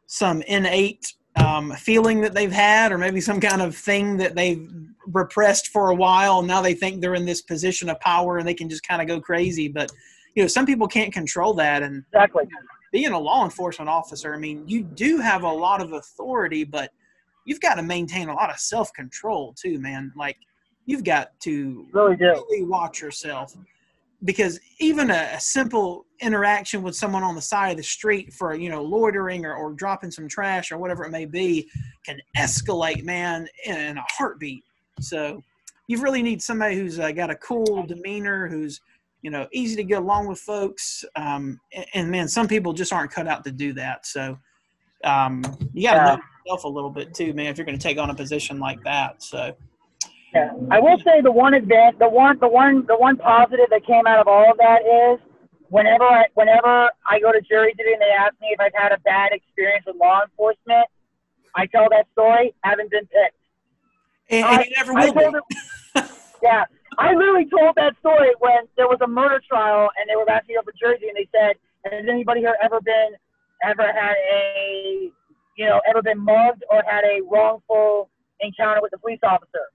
some innate um, feeling that they've had, or maybe some kind of thing that they've repressed for a while. And now they think they're in this position of power and they can just kind of go crazy. But you know, some people can't control that, and Exactly. being a law enforcement officer, I mean, you do have a lot of authority, but you've got to maintain a lot of self control too, man. Like you've got to Really really watch yourself because even a, a simple interaction with someone on the side of the street for you know loitering or, or dropping some trash or whatever it may be can escalate man in a heartbeat so you really need somebody who's uh, got a cool demeanor who's you know easy to get along with folks um, and, and man some people just aren't cut out to do that so um, you got to Yeah. know yourself a little bit too man if you're going to take on a position like that so Yeah. I will say the one advance, the one, the one, the one positive that came out of all of that is whenever I, whenever I go to jury duty and they ask me if I've had a bad experience with law enforcement, I tell that story. Haven't been picked. and, I- and never will be. it, yeah, I literally told that story when there was a murder trial and they were asking over Jersey and they said, "Has anybody here ever been, ever had a, you know, ever been mugged or had a wrongful encounter with a police officer?"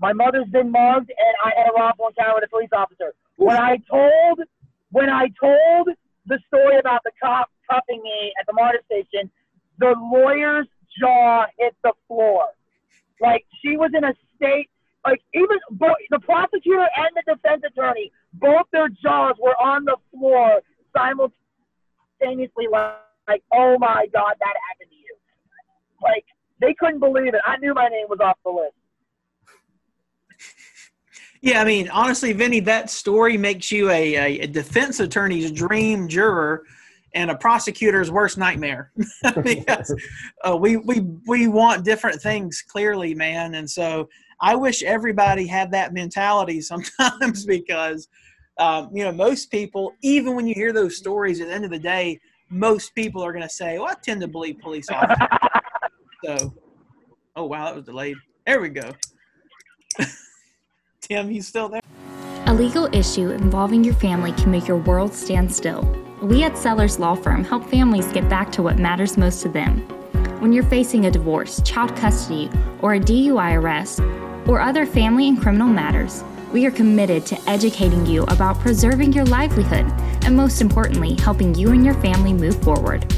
My mother's been mugged and I had a wrongful encounter with a police officer. When I told, when I told the story about the cop cuffing me at the MARTA station, the lawyer's jaw hit the floor. Like she was in a state, like even the prosecutor and the defense attorney, both their jaws were on the floor simultaneously. Like, like, oh my God, that happened to you. Like they couldn't believe it. I knew my name was off the list. Yeah, I mean, honestly, Vinny, that story makes you a, a, a defense attorney's dream juror and a prosecutor's worst nightmare because uh, we, we, we want different things clearly, man. And so I wish everybody had that mentality sometimes because um, you know, most people, even when you hear those stories, at the end of the day, most people are going to say, "Well, I tend to believe police officers." so, oh wow, that was delayed. There we go. Tim, you still there? A legal issue involving your family can make your world stand still. We at Sellers Law Firm help families get back to what matters most to them. When you're facing a divorce, child custody, or a DUI arrest, or other family and criminal matters, we are committed to educating you about preserving your livelihood and, most importantly, helping you and your family move forward.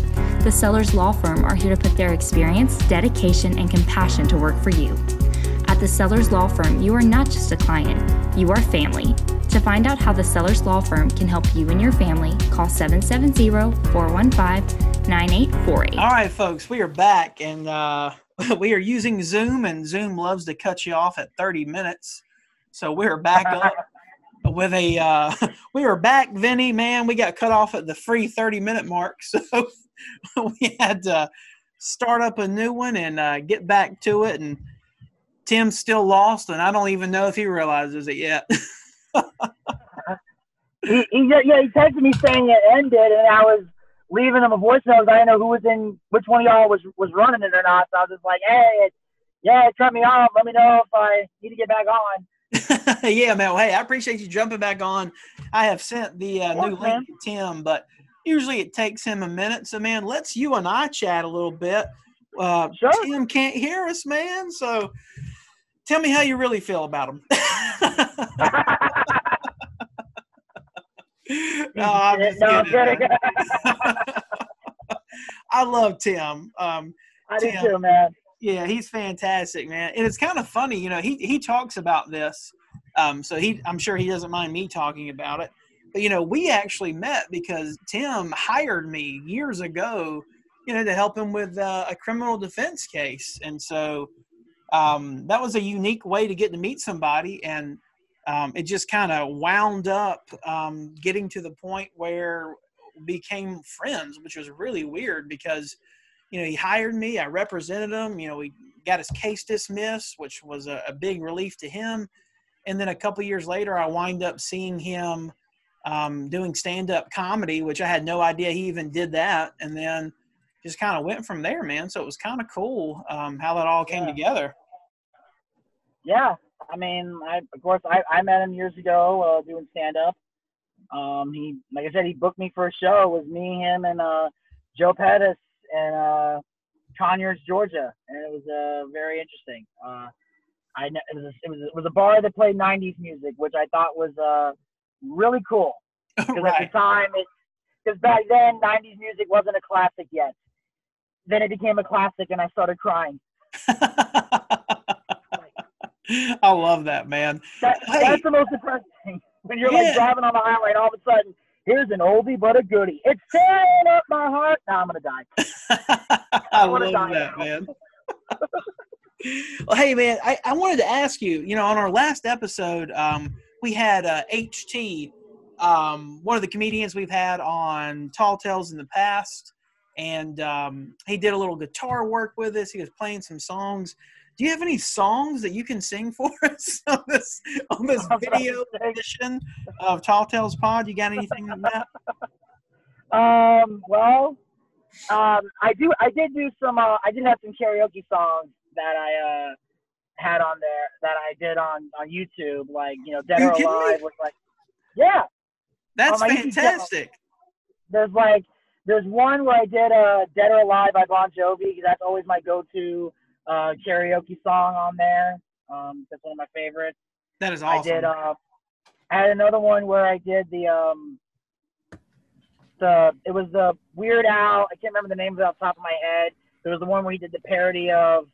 The Sellers Law Firm are here to put their experience, dedication, and compassion to work for you. At the Sellers Law Firm, you are not just a client, you are family. To find out how the Sellers Law Firm can help you and your family, call 770 415 9848. All right, folks, we are back and uh, we are using Zoom, and Zoom loves to cut you off at 30 minutes. So we're back up with a uh, we are back, Vinny. Man, we got cut off at the free 30 minute mark, so we had to start up a new one and uh, get back to it. And Tim's still lost, and I don't even know if he realizes it yet. he, he, yeah, he texted me saying it ended, and I was leaving him a voicemail. I didn't know who was in, which one of y'all was was running it or not. So I was just like, hey, yeah, it cut me off. Let me know if I need to get back on. yeah, man. Well, hey, I appreciate you jumping back on. I have sent the uh, new link to Tim, but usually it takes him a minute. So, man, let's you and I chat a little bit. Uh, sure. Tim can't hear us, man. So, tell me how you really feel about him. no, I'm just no, kidding. I love Tim. Um, I Tim, do too, man. Yeah, he's fantastic, man. And it's kind of funny, you know, he he talks about this. Um, so he I'm sure he doesn't mind me talking about it. But you know, we actually met because Tim hired me years ago, you know, to help him with uh, a criminal defense case. And so um, that was a unique way to get to meet somebody and um, it just kind of wound up um, getting to the point where became friends, which was really weird because you know, he hired me. I represented him. You know, we got his case dismissed, which was a, a big relief to him. And then a couple years later, I wind up seeing him um, doing stand-up comedy, which I had no idea he even did that. And then just kind of went from there, man. So it was kind of cool um, how that all came yeah. together. Yeah, I mean, I of course I, I met him years ago uh, doing stand-up. Um, he, like I said, he booked me for a show. It was me, him, and uh, Joe Pettis in uh, Conyers, Georgia, and it was uh, very interesting. Uh, I it was, a, it was it was a bar that played '90s music, which I thought was uh, really cool because right. at the time it because back then '90s music wasn't a classic yet. Then it became a classic, and I started crying. I love that, man. That, hey. That's the most impressive thing when you're yeah. like driving on the highway, and all of a sudden Here's an oldie but a goodie. It's tearing up my heart. Now I'm gonna die. I, love die that, now. man. well, hey, man, I, I wanted to ask you. You know, on our last episode, um, we had uh, HT, um, one of the comedians we've had on Tall Tales in the past, and um, he did a little guitar work with us. He was playing some songs do you have any songs that you can sing for us on this on this video edition of Tall Tales Pod? You got anything on that? Um, well, um, I do. I did do some. Uh, I did have some karaoke songs that I uh, had on there that I did on on YouTube. Like you know, Dead or Alive was like, yeah, that's fantastic. There's like there's one where I did a uh, Dead or Alive by Bon Jovi. That's always my go-to uh, karaoke song on there. Um, that's one of my favorites. That is awesome. I did. Uh, I had another one where I did the um, the it was the Weird Al. I can't remember the name of it off the top of my head. There was the one where he did the parody of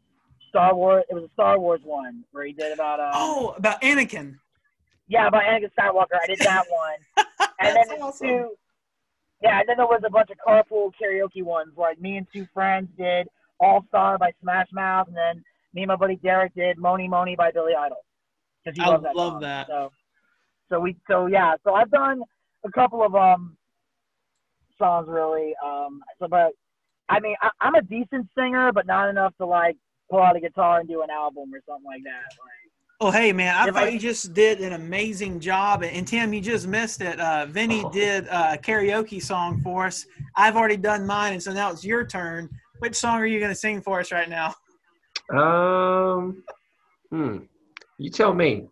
Star Wars. It was a Star Wars one where he did about um, oh about Anakin. Yeah, about Anakin Skywalker. I did that one. and then awesome. two. Yeah, and then there was a bunch of carpool karaoke ones like me and two friends did all Star by Smash Mouth, and then me and my buddy Derek did Mony Mony by Billy Idol. Because he I loves that love song. that. So, so we, so yeah, so I've done a couple of um songs really. Um, so but I mean, I, I'm a decent singer, but not enough to like pull out a guitar and do an album or something like that. Like, Oh, hey, man, I If thought I- you just did an amazing job. And Tim, you just missed it. Uh, Vinny Oh. did uh, a karaoke song for us. I've already done mine, and so now it's your turn. Which song are you going to sing for us right now? Um, hmm. You tell me.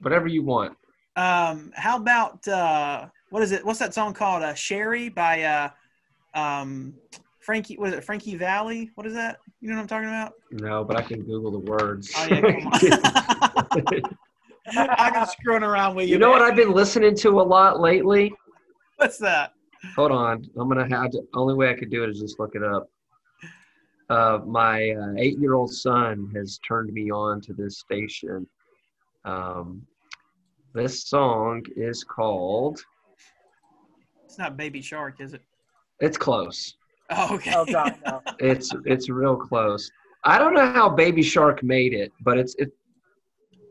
Whatever you want. Um, how about, uh, what is it? What's that song called? Uh, Sherry by uh, um, Frankie, was it Frankie Valli? What is that? You know what I'm talking about? No, but I can Google the words. Oh, yeah, come on. I'm just screwing around with you. you know what. I've been listening to a lot lately? What's that? Hold on. I'm gonna have to. Only way I could do it is just look it up. Uh, my uh, eight-year-old son has turned me on to this station. Um, this song is called. It's not Baby Shark, is it? It's close. Oh, okay. Oh God, no. It's it's real close. I don't know how Baby Shark made it, but it's it.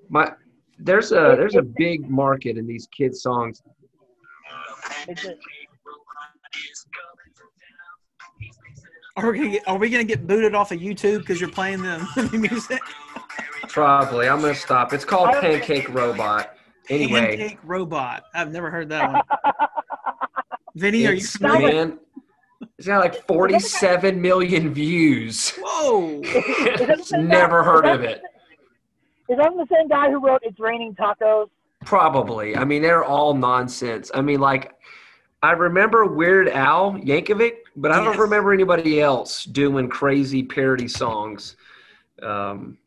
My there's a there's a big market in these kids songs. It's a, Are we gonna get, are we gonna get booted off of YouTube because you're playing the, the music? Probably. I'm gonna stop. It's called Pancake Robot. Anyway, Pancake Robot. I've never heard that one. Vinny, are you it's, familiar? man, it's got like 47 million views. Whoa! It's Never heard of it. is that the same guy who wrote "It's Raining Tacos"? Probably. I mean, they're all nonsense. I mean, like, I remember Weird Al Yankovic, but I don't Yes. remember anybody else doing crazy parody songs. Um,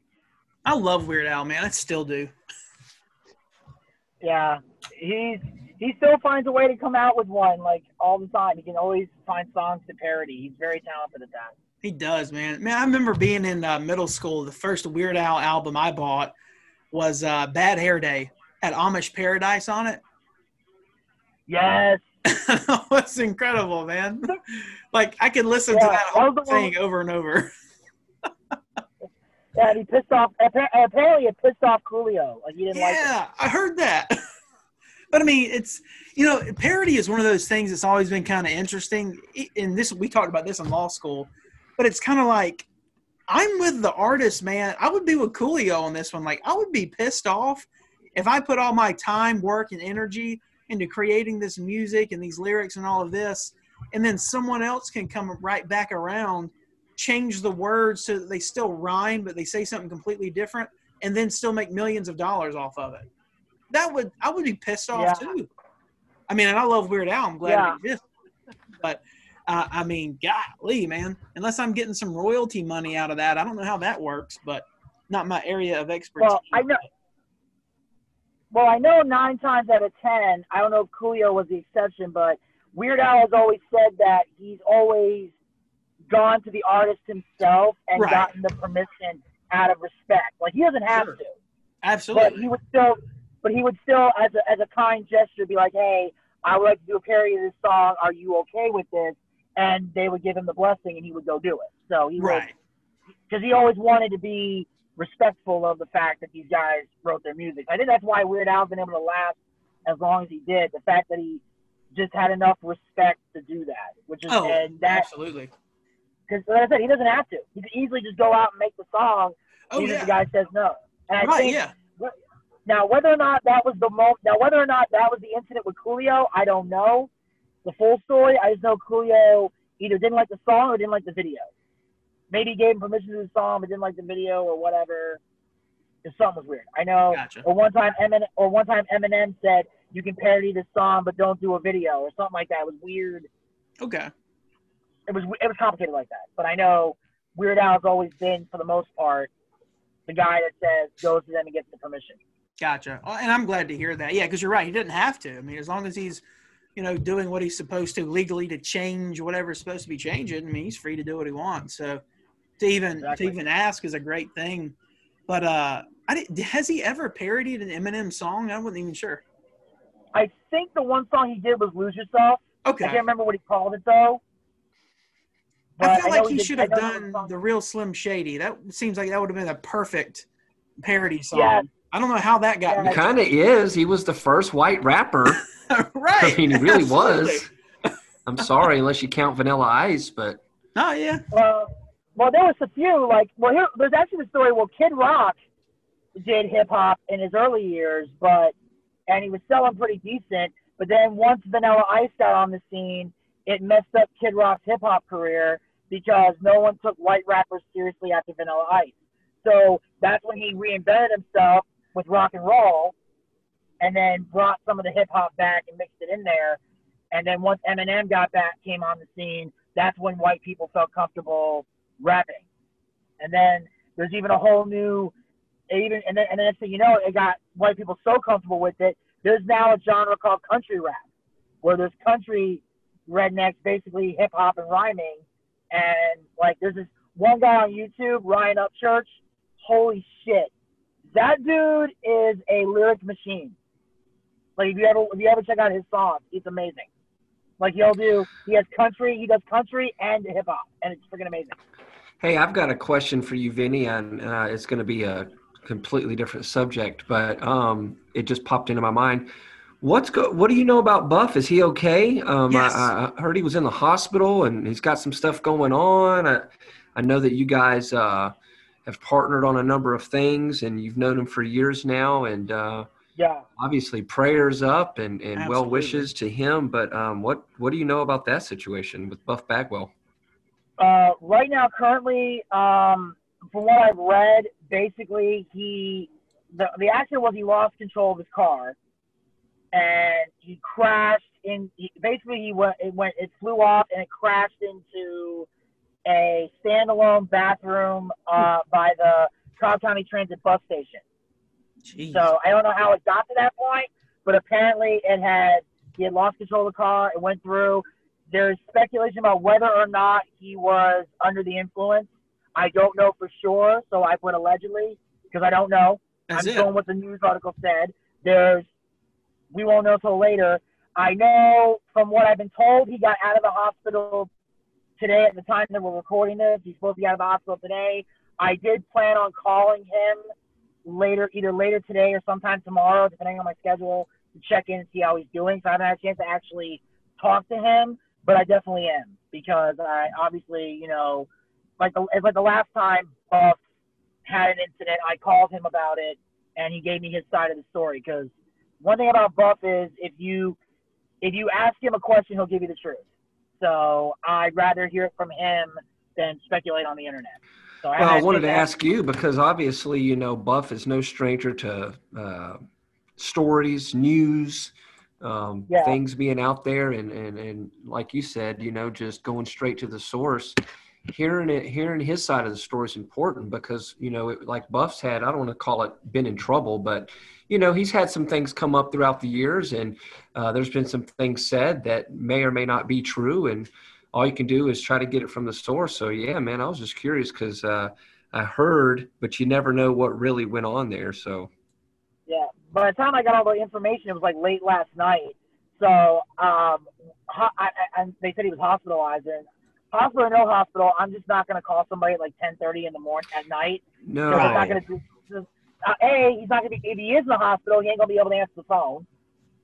I love Weird Al, man. I still do. Yeah, he's he still finds a way to come out with one like all the time. He can always find songs to parody. He's very talented at that. He does, man. Man, I remember being in uh, middle school. The first Weird Al album I bought was uh, Bad Hair Day. Had Amish Paradise on it. Yes, That's incredible, man. Like I could listen to Yeah, that that whole was the one- thing over and over. yeah. and He pissed off. Apparently, it pissed off Coolio. Like he didn't like it. Yeah, I heard that. but I mean, it's you know, parody is one of those things that's always been kind of interesting. And this we talked about this in law school, but it's kind of like I'm with the artist, man. I would be with Coolio on this one. Like I would be pissed off if I put all my time, work, and energy into creating this music and these lyrics and all of this, and then someone else can come right back around, change the words so that they still rhyme, but they say something completely different, and then still make millions of dollars off of it. That would I would be pissed off Yeah. too. I mean, and I love Weird Al. I'm glad Yeah. it exists, but uh, I mean, golly, man. Unless I'm getting some royalty money out of that, I don't know how that works, but not my area of expertise. Well, I know. Well, I know nine times out of ten. I don't know if Coolio was the exception, but Weird Al has always said that he's always gone to the artist himself and Right. gotten the permission out of respect. Like he doesn't have Sure. to, but Absolutely. he would still, but he would still, as a as a kind gesture, be like, "Hey, I would like to do a parody of this song. Are you okay with this?" And they would give him the blessing, and he would go do it. So he would Right. because he always wanted to be respectful of the fact that these guys wrote their music. I think that's why Weird Al's been able to last as long as he did. The fact that he just had enough respect to do that, which is Oh, and that absolutely. because like I said, he doesn't have to. He could easily just go out and make the song, Oh even if yeah. the guy says no. And I Right. think Yeah. now whether or not that was the mo- now whether or not that was the incident with Coolio, I don't know the full story. I just know Coolio either didn't like the song or didn't like the video. Maybe he gave him permission to do the song, but didn't like the video or whatever. The song was weird. I know. Gotcha. Or one time Eminem, or one time Eminem said you can parody this song but don't do a video or something like that. It was weird. Okay. It was it was complicated like that. But I know Weird Al's always been for the most part the guy that says goes to them and gets the permission. Gotcha. And I'm glad to hear that. Yeah, because you're right. He didn't have to. I mean, as long as he's, you know, doing what he's supposed to legally to change whatever's supposed to be changing, I mean, he's free to do what he wants. So to even Exactly. to even ask is a great thing. But uh, I did, has he ever parodied an Eminem song? I wasn't even sure. I think the one song he did was "Lose Yourself." Okay, I can't remember what he called it though. I feel know like he did- should have done the real Slim Shady. That seems like that would have been a perfect parody song. Yes. I don't know how that got Yeah. kind of is. He was the first white rapper. right. I mean, he really Absolutely. was. I'm sorry, unless you count Vanilla Ice, but Oh yeah. Well, well, there was a few like well, here there's actually the story. Well, Kid Rock did hip hop in his early years, but and he was selling pretty decent. But then once Vanilla Ice got on the scene, it messed up Kid Rock's hip hop career because no one took white rappers seriously after Vanilla Ice. So that's when he reinvented himself with rock and roll, and then brought some of the hip hop back and mixed it in there. And then once Eminem got back, came on the scene, that's when white people felt comfortable rapping. And then there's even a whole new, even and then and the next thing you know, it got white people so comfortable with it. There's now a genre called country rap, where there's country rednecks, basically hip hop and rhyming, and like there's this one guy on YouTube, Ryan Upchurch. Holy shit, that dude is a lyric machine. Like if you ever if you ever check out his songs, it's amazing. Like he'll do, he has country, he does country and hip hop, and it's freaking amazing. Hey, I've got a question for you, Vinny, and uh, it's going to be a completely different subject, but um, it just popped into my mind. What's go? What do you know about Buff? Is he okay? Um, Yes. I, I heard he was in the hospital and he's got some stuff going on. I, I know that you guys uh, have partnered on a number of things, and you've known him for years now. And uh, Yeah. obviously, prayers up and, and well wishes to him. But um, what what do you know about that situation with Buff Bagwell? Uh, right now, currently, um, from what I've read, basically he the the accident was he lost control of his car, and he crashed in. He, basically, he went it went it flew off and it crashed into a standalone bathroom uh, by the Cobb County Transit bus station. Jeez. So I don't know how it got to that point, but apparently it had he had lost control of the car. It went through. There's speculation about whether or not he was under the influence. I don't know for sure, so I put allegedly because I don't know. That's I'm it. going what the news article said. There's we won't know till later. I know from what I've been told, he got out of the hospital today at the time that we're recording this. He's supposed to be out of the hospital today. I did plan on calling him later, either later today or sometime tomorrow, depending on my schedule, to check in and see how he's doing. So I haven't had a chance to actually talk to him, but I definitely am because I obviously, you know, like the like the last time Buff had an incident, I called him about it, and he gave me his side of the story. Because one thing about Buff is if you if you ask him a question, he'll give you the truth. So I'd rather hear it from him than speculate on the internet. So Well, haven't I wanted to chance ask you because obviously, you know, Buff is no stranger to uh, stories, news, um, Yeah. things being out there, and, and and like you said, you know, just going straight to the source. Hearing it, hearing his side of the story is important because you know, it, like Buff's had, I don't want to call it been in trouble, but you know, he's had some things come up throughout the years, and uh, there's been some things said that may or may not be true, and all you can do is try to get it from the source. So yeah, man, I was just curious because uh, I heard, but you never know what really went on there. So. By the time I got all the information, it was like late last night. So um, ho- I, I, and they said he was hospitalized. And hospital or no hospital, I'm just not going to call somebody at like 10:30 in the morning at night. no. I'm not going to do. Uh, a, he's not going to be. If he is in the hospital, he ain't going to be able to answer the phone.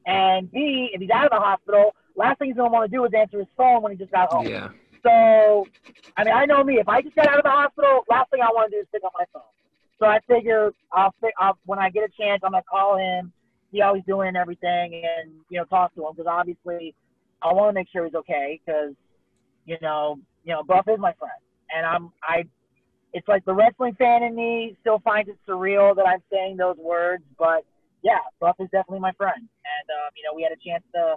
And B, if he's out of the hospital, last thing he's going to want to do is answer his phone when he just got home. yeah, So, I mean, I know me. If I just got out of the hospital, last thing I want to do is pick up my phone. So I figure I'll, I'll when I get a chance, I'm gonna call him, see how he's doing and everything, and you know, talk to him because obviously I want to make sure he's okay because you know, you know, Buff is my friend, and I'm I. It's like the wrestling fan in me still finds it surreal that I'm saying those words, but yeah, Buff is definitely my friend, and um, you know, we had a chance to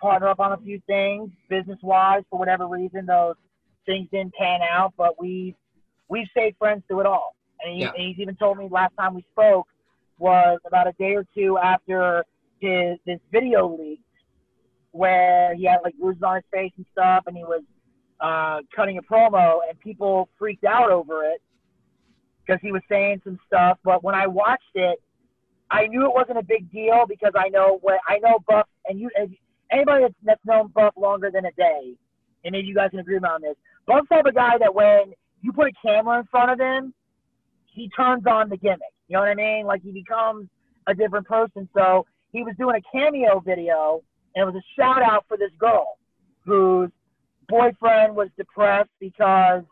partner up on a few things business wise for whatever reason those things didn't pan out but we we've stayed friends through it all and, he, Yeah. and he's even told me last time we spoke was about a day or two after his this video leaked where he had like bruises on his face and stuff and he was uh, cutting a promo and people freaked out over it because he was saying some stuff but when i watched it i knew it wasn't a big deal because i know what i know buff and you and anybody that's, that's known Buff longer than a day, and maybe you guys can agree on this, Buff's type of guy that when you put a camera in front of him, he turns on the gimmick. You know what I mean? Like he becomes a different person. So he was doing a cameo video, and it was a shout out for this girl whose boyfriend was depressed because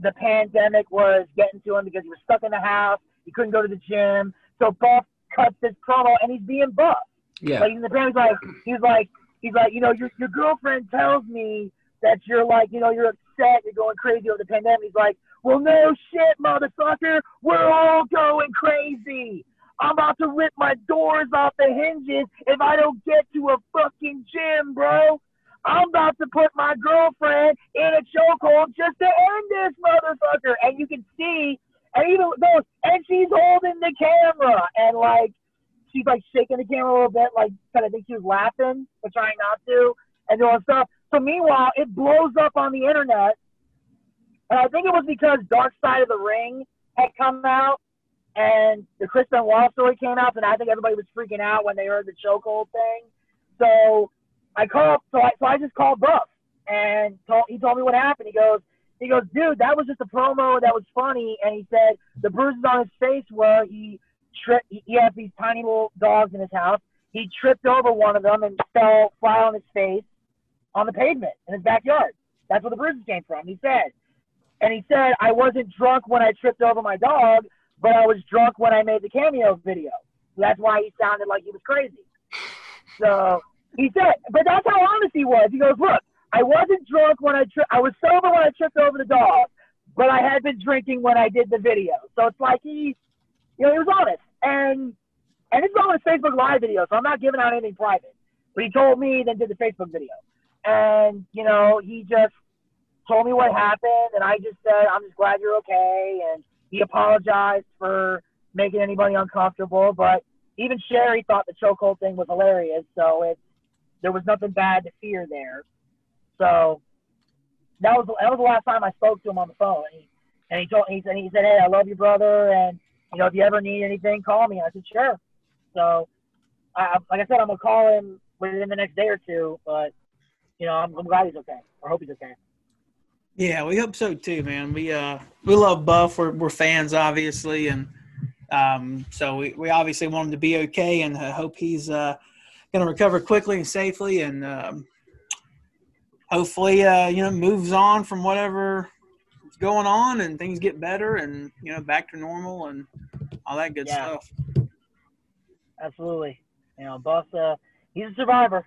the pandemic was getting to him because he was stuck in the house. He couldn't go to the gym. So Buff cuts this promo, and he's being Buff. Yeah. Like in the promo, he's like, he's like, he's like, you know, your your girlfriend tells me that you're like, you know, you're upset, you're going crazy over the pandemic. He's like, well, no shit, motherfucker, we're all going crazy. I'm about to rip my doors off the hinges if I don't get to a fucking gym, bro. I'm about to put my girlfriend in a chokehold just to end this motherfucker. And you can see, and even goes, and she's holding the camera, and like she's like shaking the camera a little bit, like kind of think she was laughing, but trying not to, and doing stuff. So meanwhile, it blows up on the internet, and I think it was because Dark Side of the Ring had come out, and the Chris Benoit story came out, and I think everybody was freaking out when they heard the chokehold thing. So I called, so I, so I just called Buff, and told, he told me what happened. He goes, he goes, dude, that was just a promo that was funny, and he said the bruises on his face were he tripped. He, he has these tiny little dogs in his house. He tripped over one of them and fell flat on his face on the pavement in his backyard. That's where the bruises came from. He said, and he said I wasn't drunk when I tripped over my dog, but I was drunk when I made the cameo video. That's why he sounded like he was crazy. So he said, but that's how honest he was. He goes, look, I wasn't drunk when I tri- I was sober when I tripped over the dog, but I had been drinking when I did the video. So it's like he, you know, he was honest. And and is on his Facebook Live video, so I'm not giving out anything private. But he told me, then did the Facebook video. And, you know, he just told me what happened, and I just said, I'm just glad you're okay. And he apologized for making anybody uncomfortable. But even Sherry thought the chokehold thing was hilarious, so it there was nothing bad to fear there. So that was that was the last time I spoke to him on the phone. And he, and he told he said he said, Hey, I love you, brother, and you know if you ever need anything, call me. I said, Sure. So, I, like I said, I'm gonna call him within the next day or two. But you know, I'm, I'm glad he's okay. I hope he's okay. Yeah, we hope so too, man. We uh we love Buff. We're we're fans, obviously, and um so we, we obviously want him to be okay, and I hope he's uh gonna recover quickly and safely, and um, hopefully uh you know moves on from whatever is going on, and things get better, and you know back to normal and all that good Yeah. stuff. Absolutely. You know, Buff, uh, he's a survivor.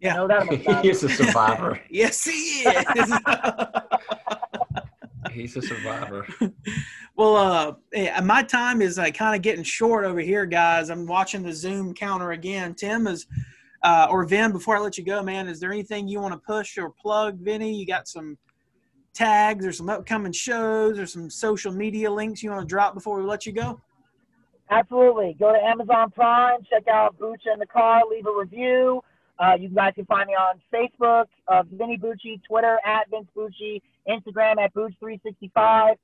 Yeah. I know that much about he is a survivor. yes, he is. He's a survivor. Well, uh, yeah, my time is like kind of getting short over here, guys. I'm watching the Zoom counter again. Tim is, uh, or Vin. Before I let you go, man, is there anything you want to push or plug, Vinny? You got some tags or some upcoming shows or some social media links you want to drop before we let you go? Absolutely. Go to Amazon Prime, check out Booch in the Car, leave a review. Uh, you guys can find me on Facebook, uh, Vinny Bucci, Twitter at Vince Bucci, Instagram at Booch365.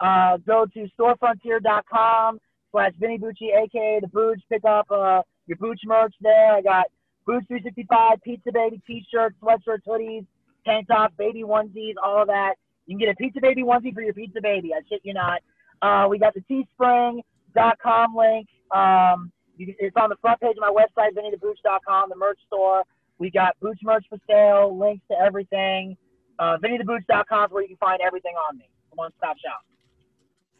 Uh, go to storefrontier.com slash Vinny Bucci, aka the Booch. Pick up uh, your Booch merch there. I got Booch365, Pizza Baby t-shirts, sweatshirts, hoodies, tank tops, baby onesies, all of that. You can get a Pizza Baby onesie for your Pizza Baby. I shit you not. Uh, we got the Teespring.com link. Um, you can, it's on the front page of my website, VinnyTheBooch.com, the merch store. We got Booch merch for sale, links to everything. Uh, VinnyTheBooch.com is where you can find everything on me. One stop shop.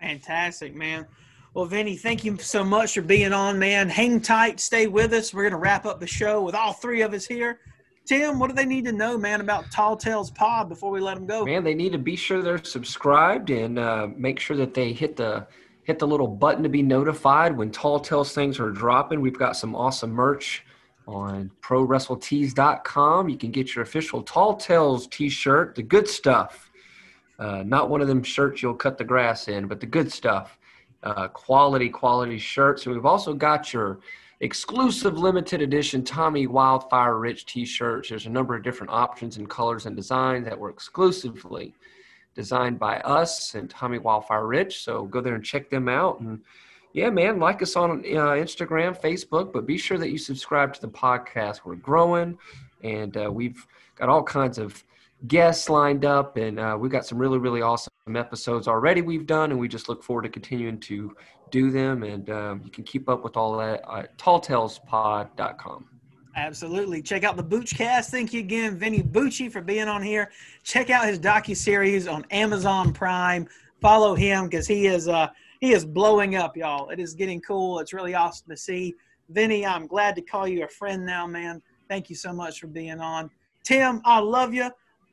Fantastic, man. Well, Vinny, thank you so much for being on, man. Hang tight, stay with us. We're going to wrap up the show with all three of us here. Tim, what do they need to know, man, about Tall Tales Pod before we let them go? Man, they need to be sure they're subscribed and uh, make sure that they hit the hit the little button to be notified when Tall Tales things are dropping. We've got some awesome merch on ProWrestlingTees.com. You can get your official Tall Tales T-shirt, the good stuff. Uh, not one of them shirts you'll cut the grass in, but the good stuff. Uh, quality, quality shirts. And we've also got your exclusive limited edition Tommy Wildfire Rich t-shirts. There's a number of different options and colors and designs that were exclusively designed by us and Tommy Wildfire Rich. So go there and check them out. And yeah, man, like us on uh, Instagram, Facebook, but be sure that you subscribe to the podcast. We're growing and uh, we've got all kinds of guests lined up and uh, we've got some really, really awesome episodes already we've done. And we just look forward to continuing to do them. And um, you can keep up with all that at talltalespod.com. Absolutely. Check out the Boochcast. Thank you again, Vinny Bucci, for being on here. Check out his docu series on Amazon Prime. Follow him because he is uh, he is blowing up, y'all. It is getting cool. It's really awesome to see. Vinny, I'm glad to call you a friend now, man. Thank you so much for being on. Tim, I love you.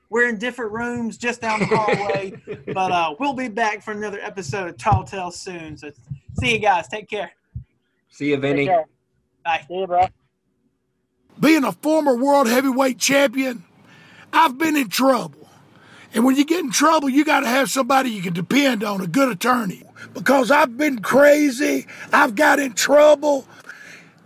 We're in different rooms just down the hallway, but uh, we'll be back for another episode of Tall Tales soon. So see you guys. Take care. See you, Vinny. Bye. See you, bro. Being a former world heavyweight champion, I've been in trouble. And when you get in trouble, you got to have somebody you can depend on, a good attorney. Because I've been crazy, I've got in trouble.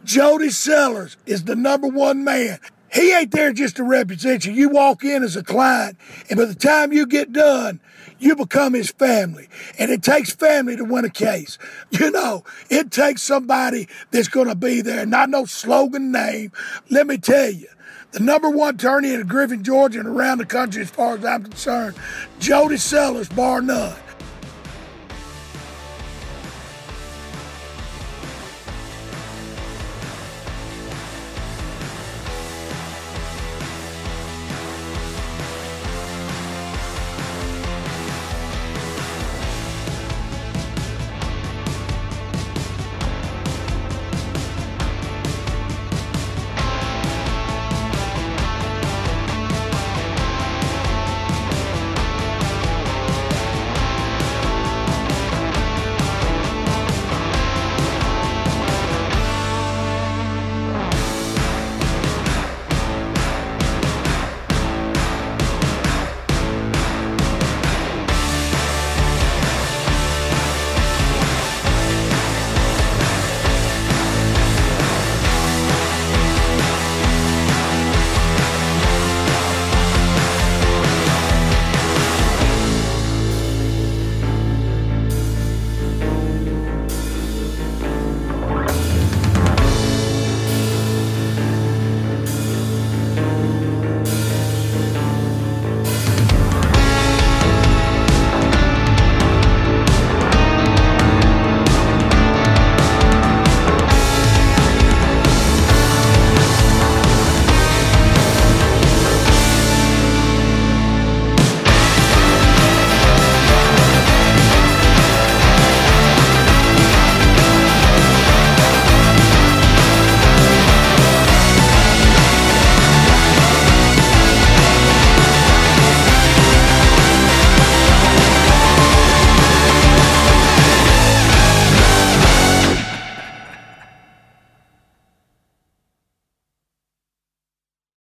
Jody Sellers is the number one man. He ain't there just to represent you. You walk in as a client, and by the time you get done, you become his family. And it takes family to win a case. You know, it takes somebody that's going to be there, not no slogan name. Let me tell you, the number one attorney in Griffin, Georgia, and around the country, as far as I'm concerned, Jody Sellers, bar none.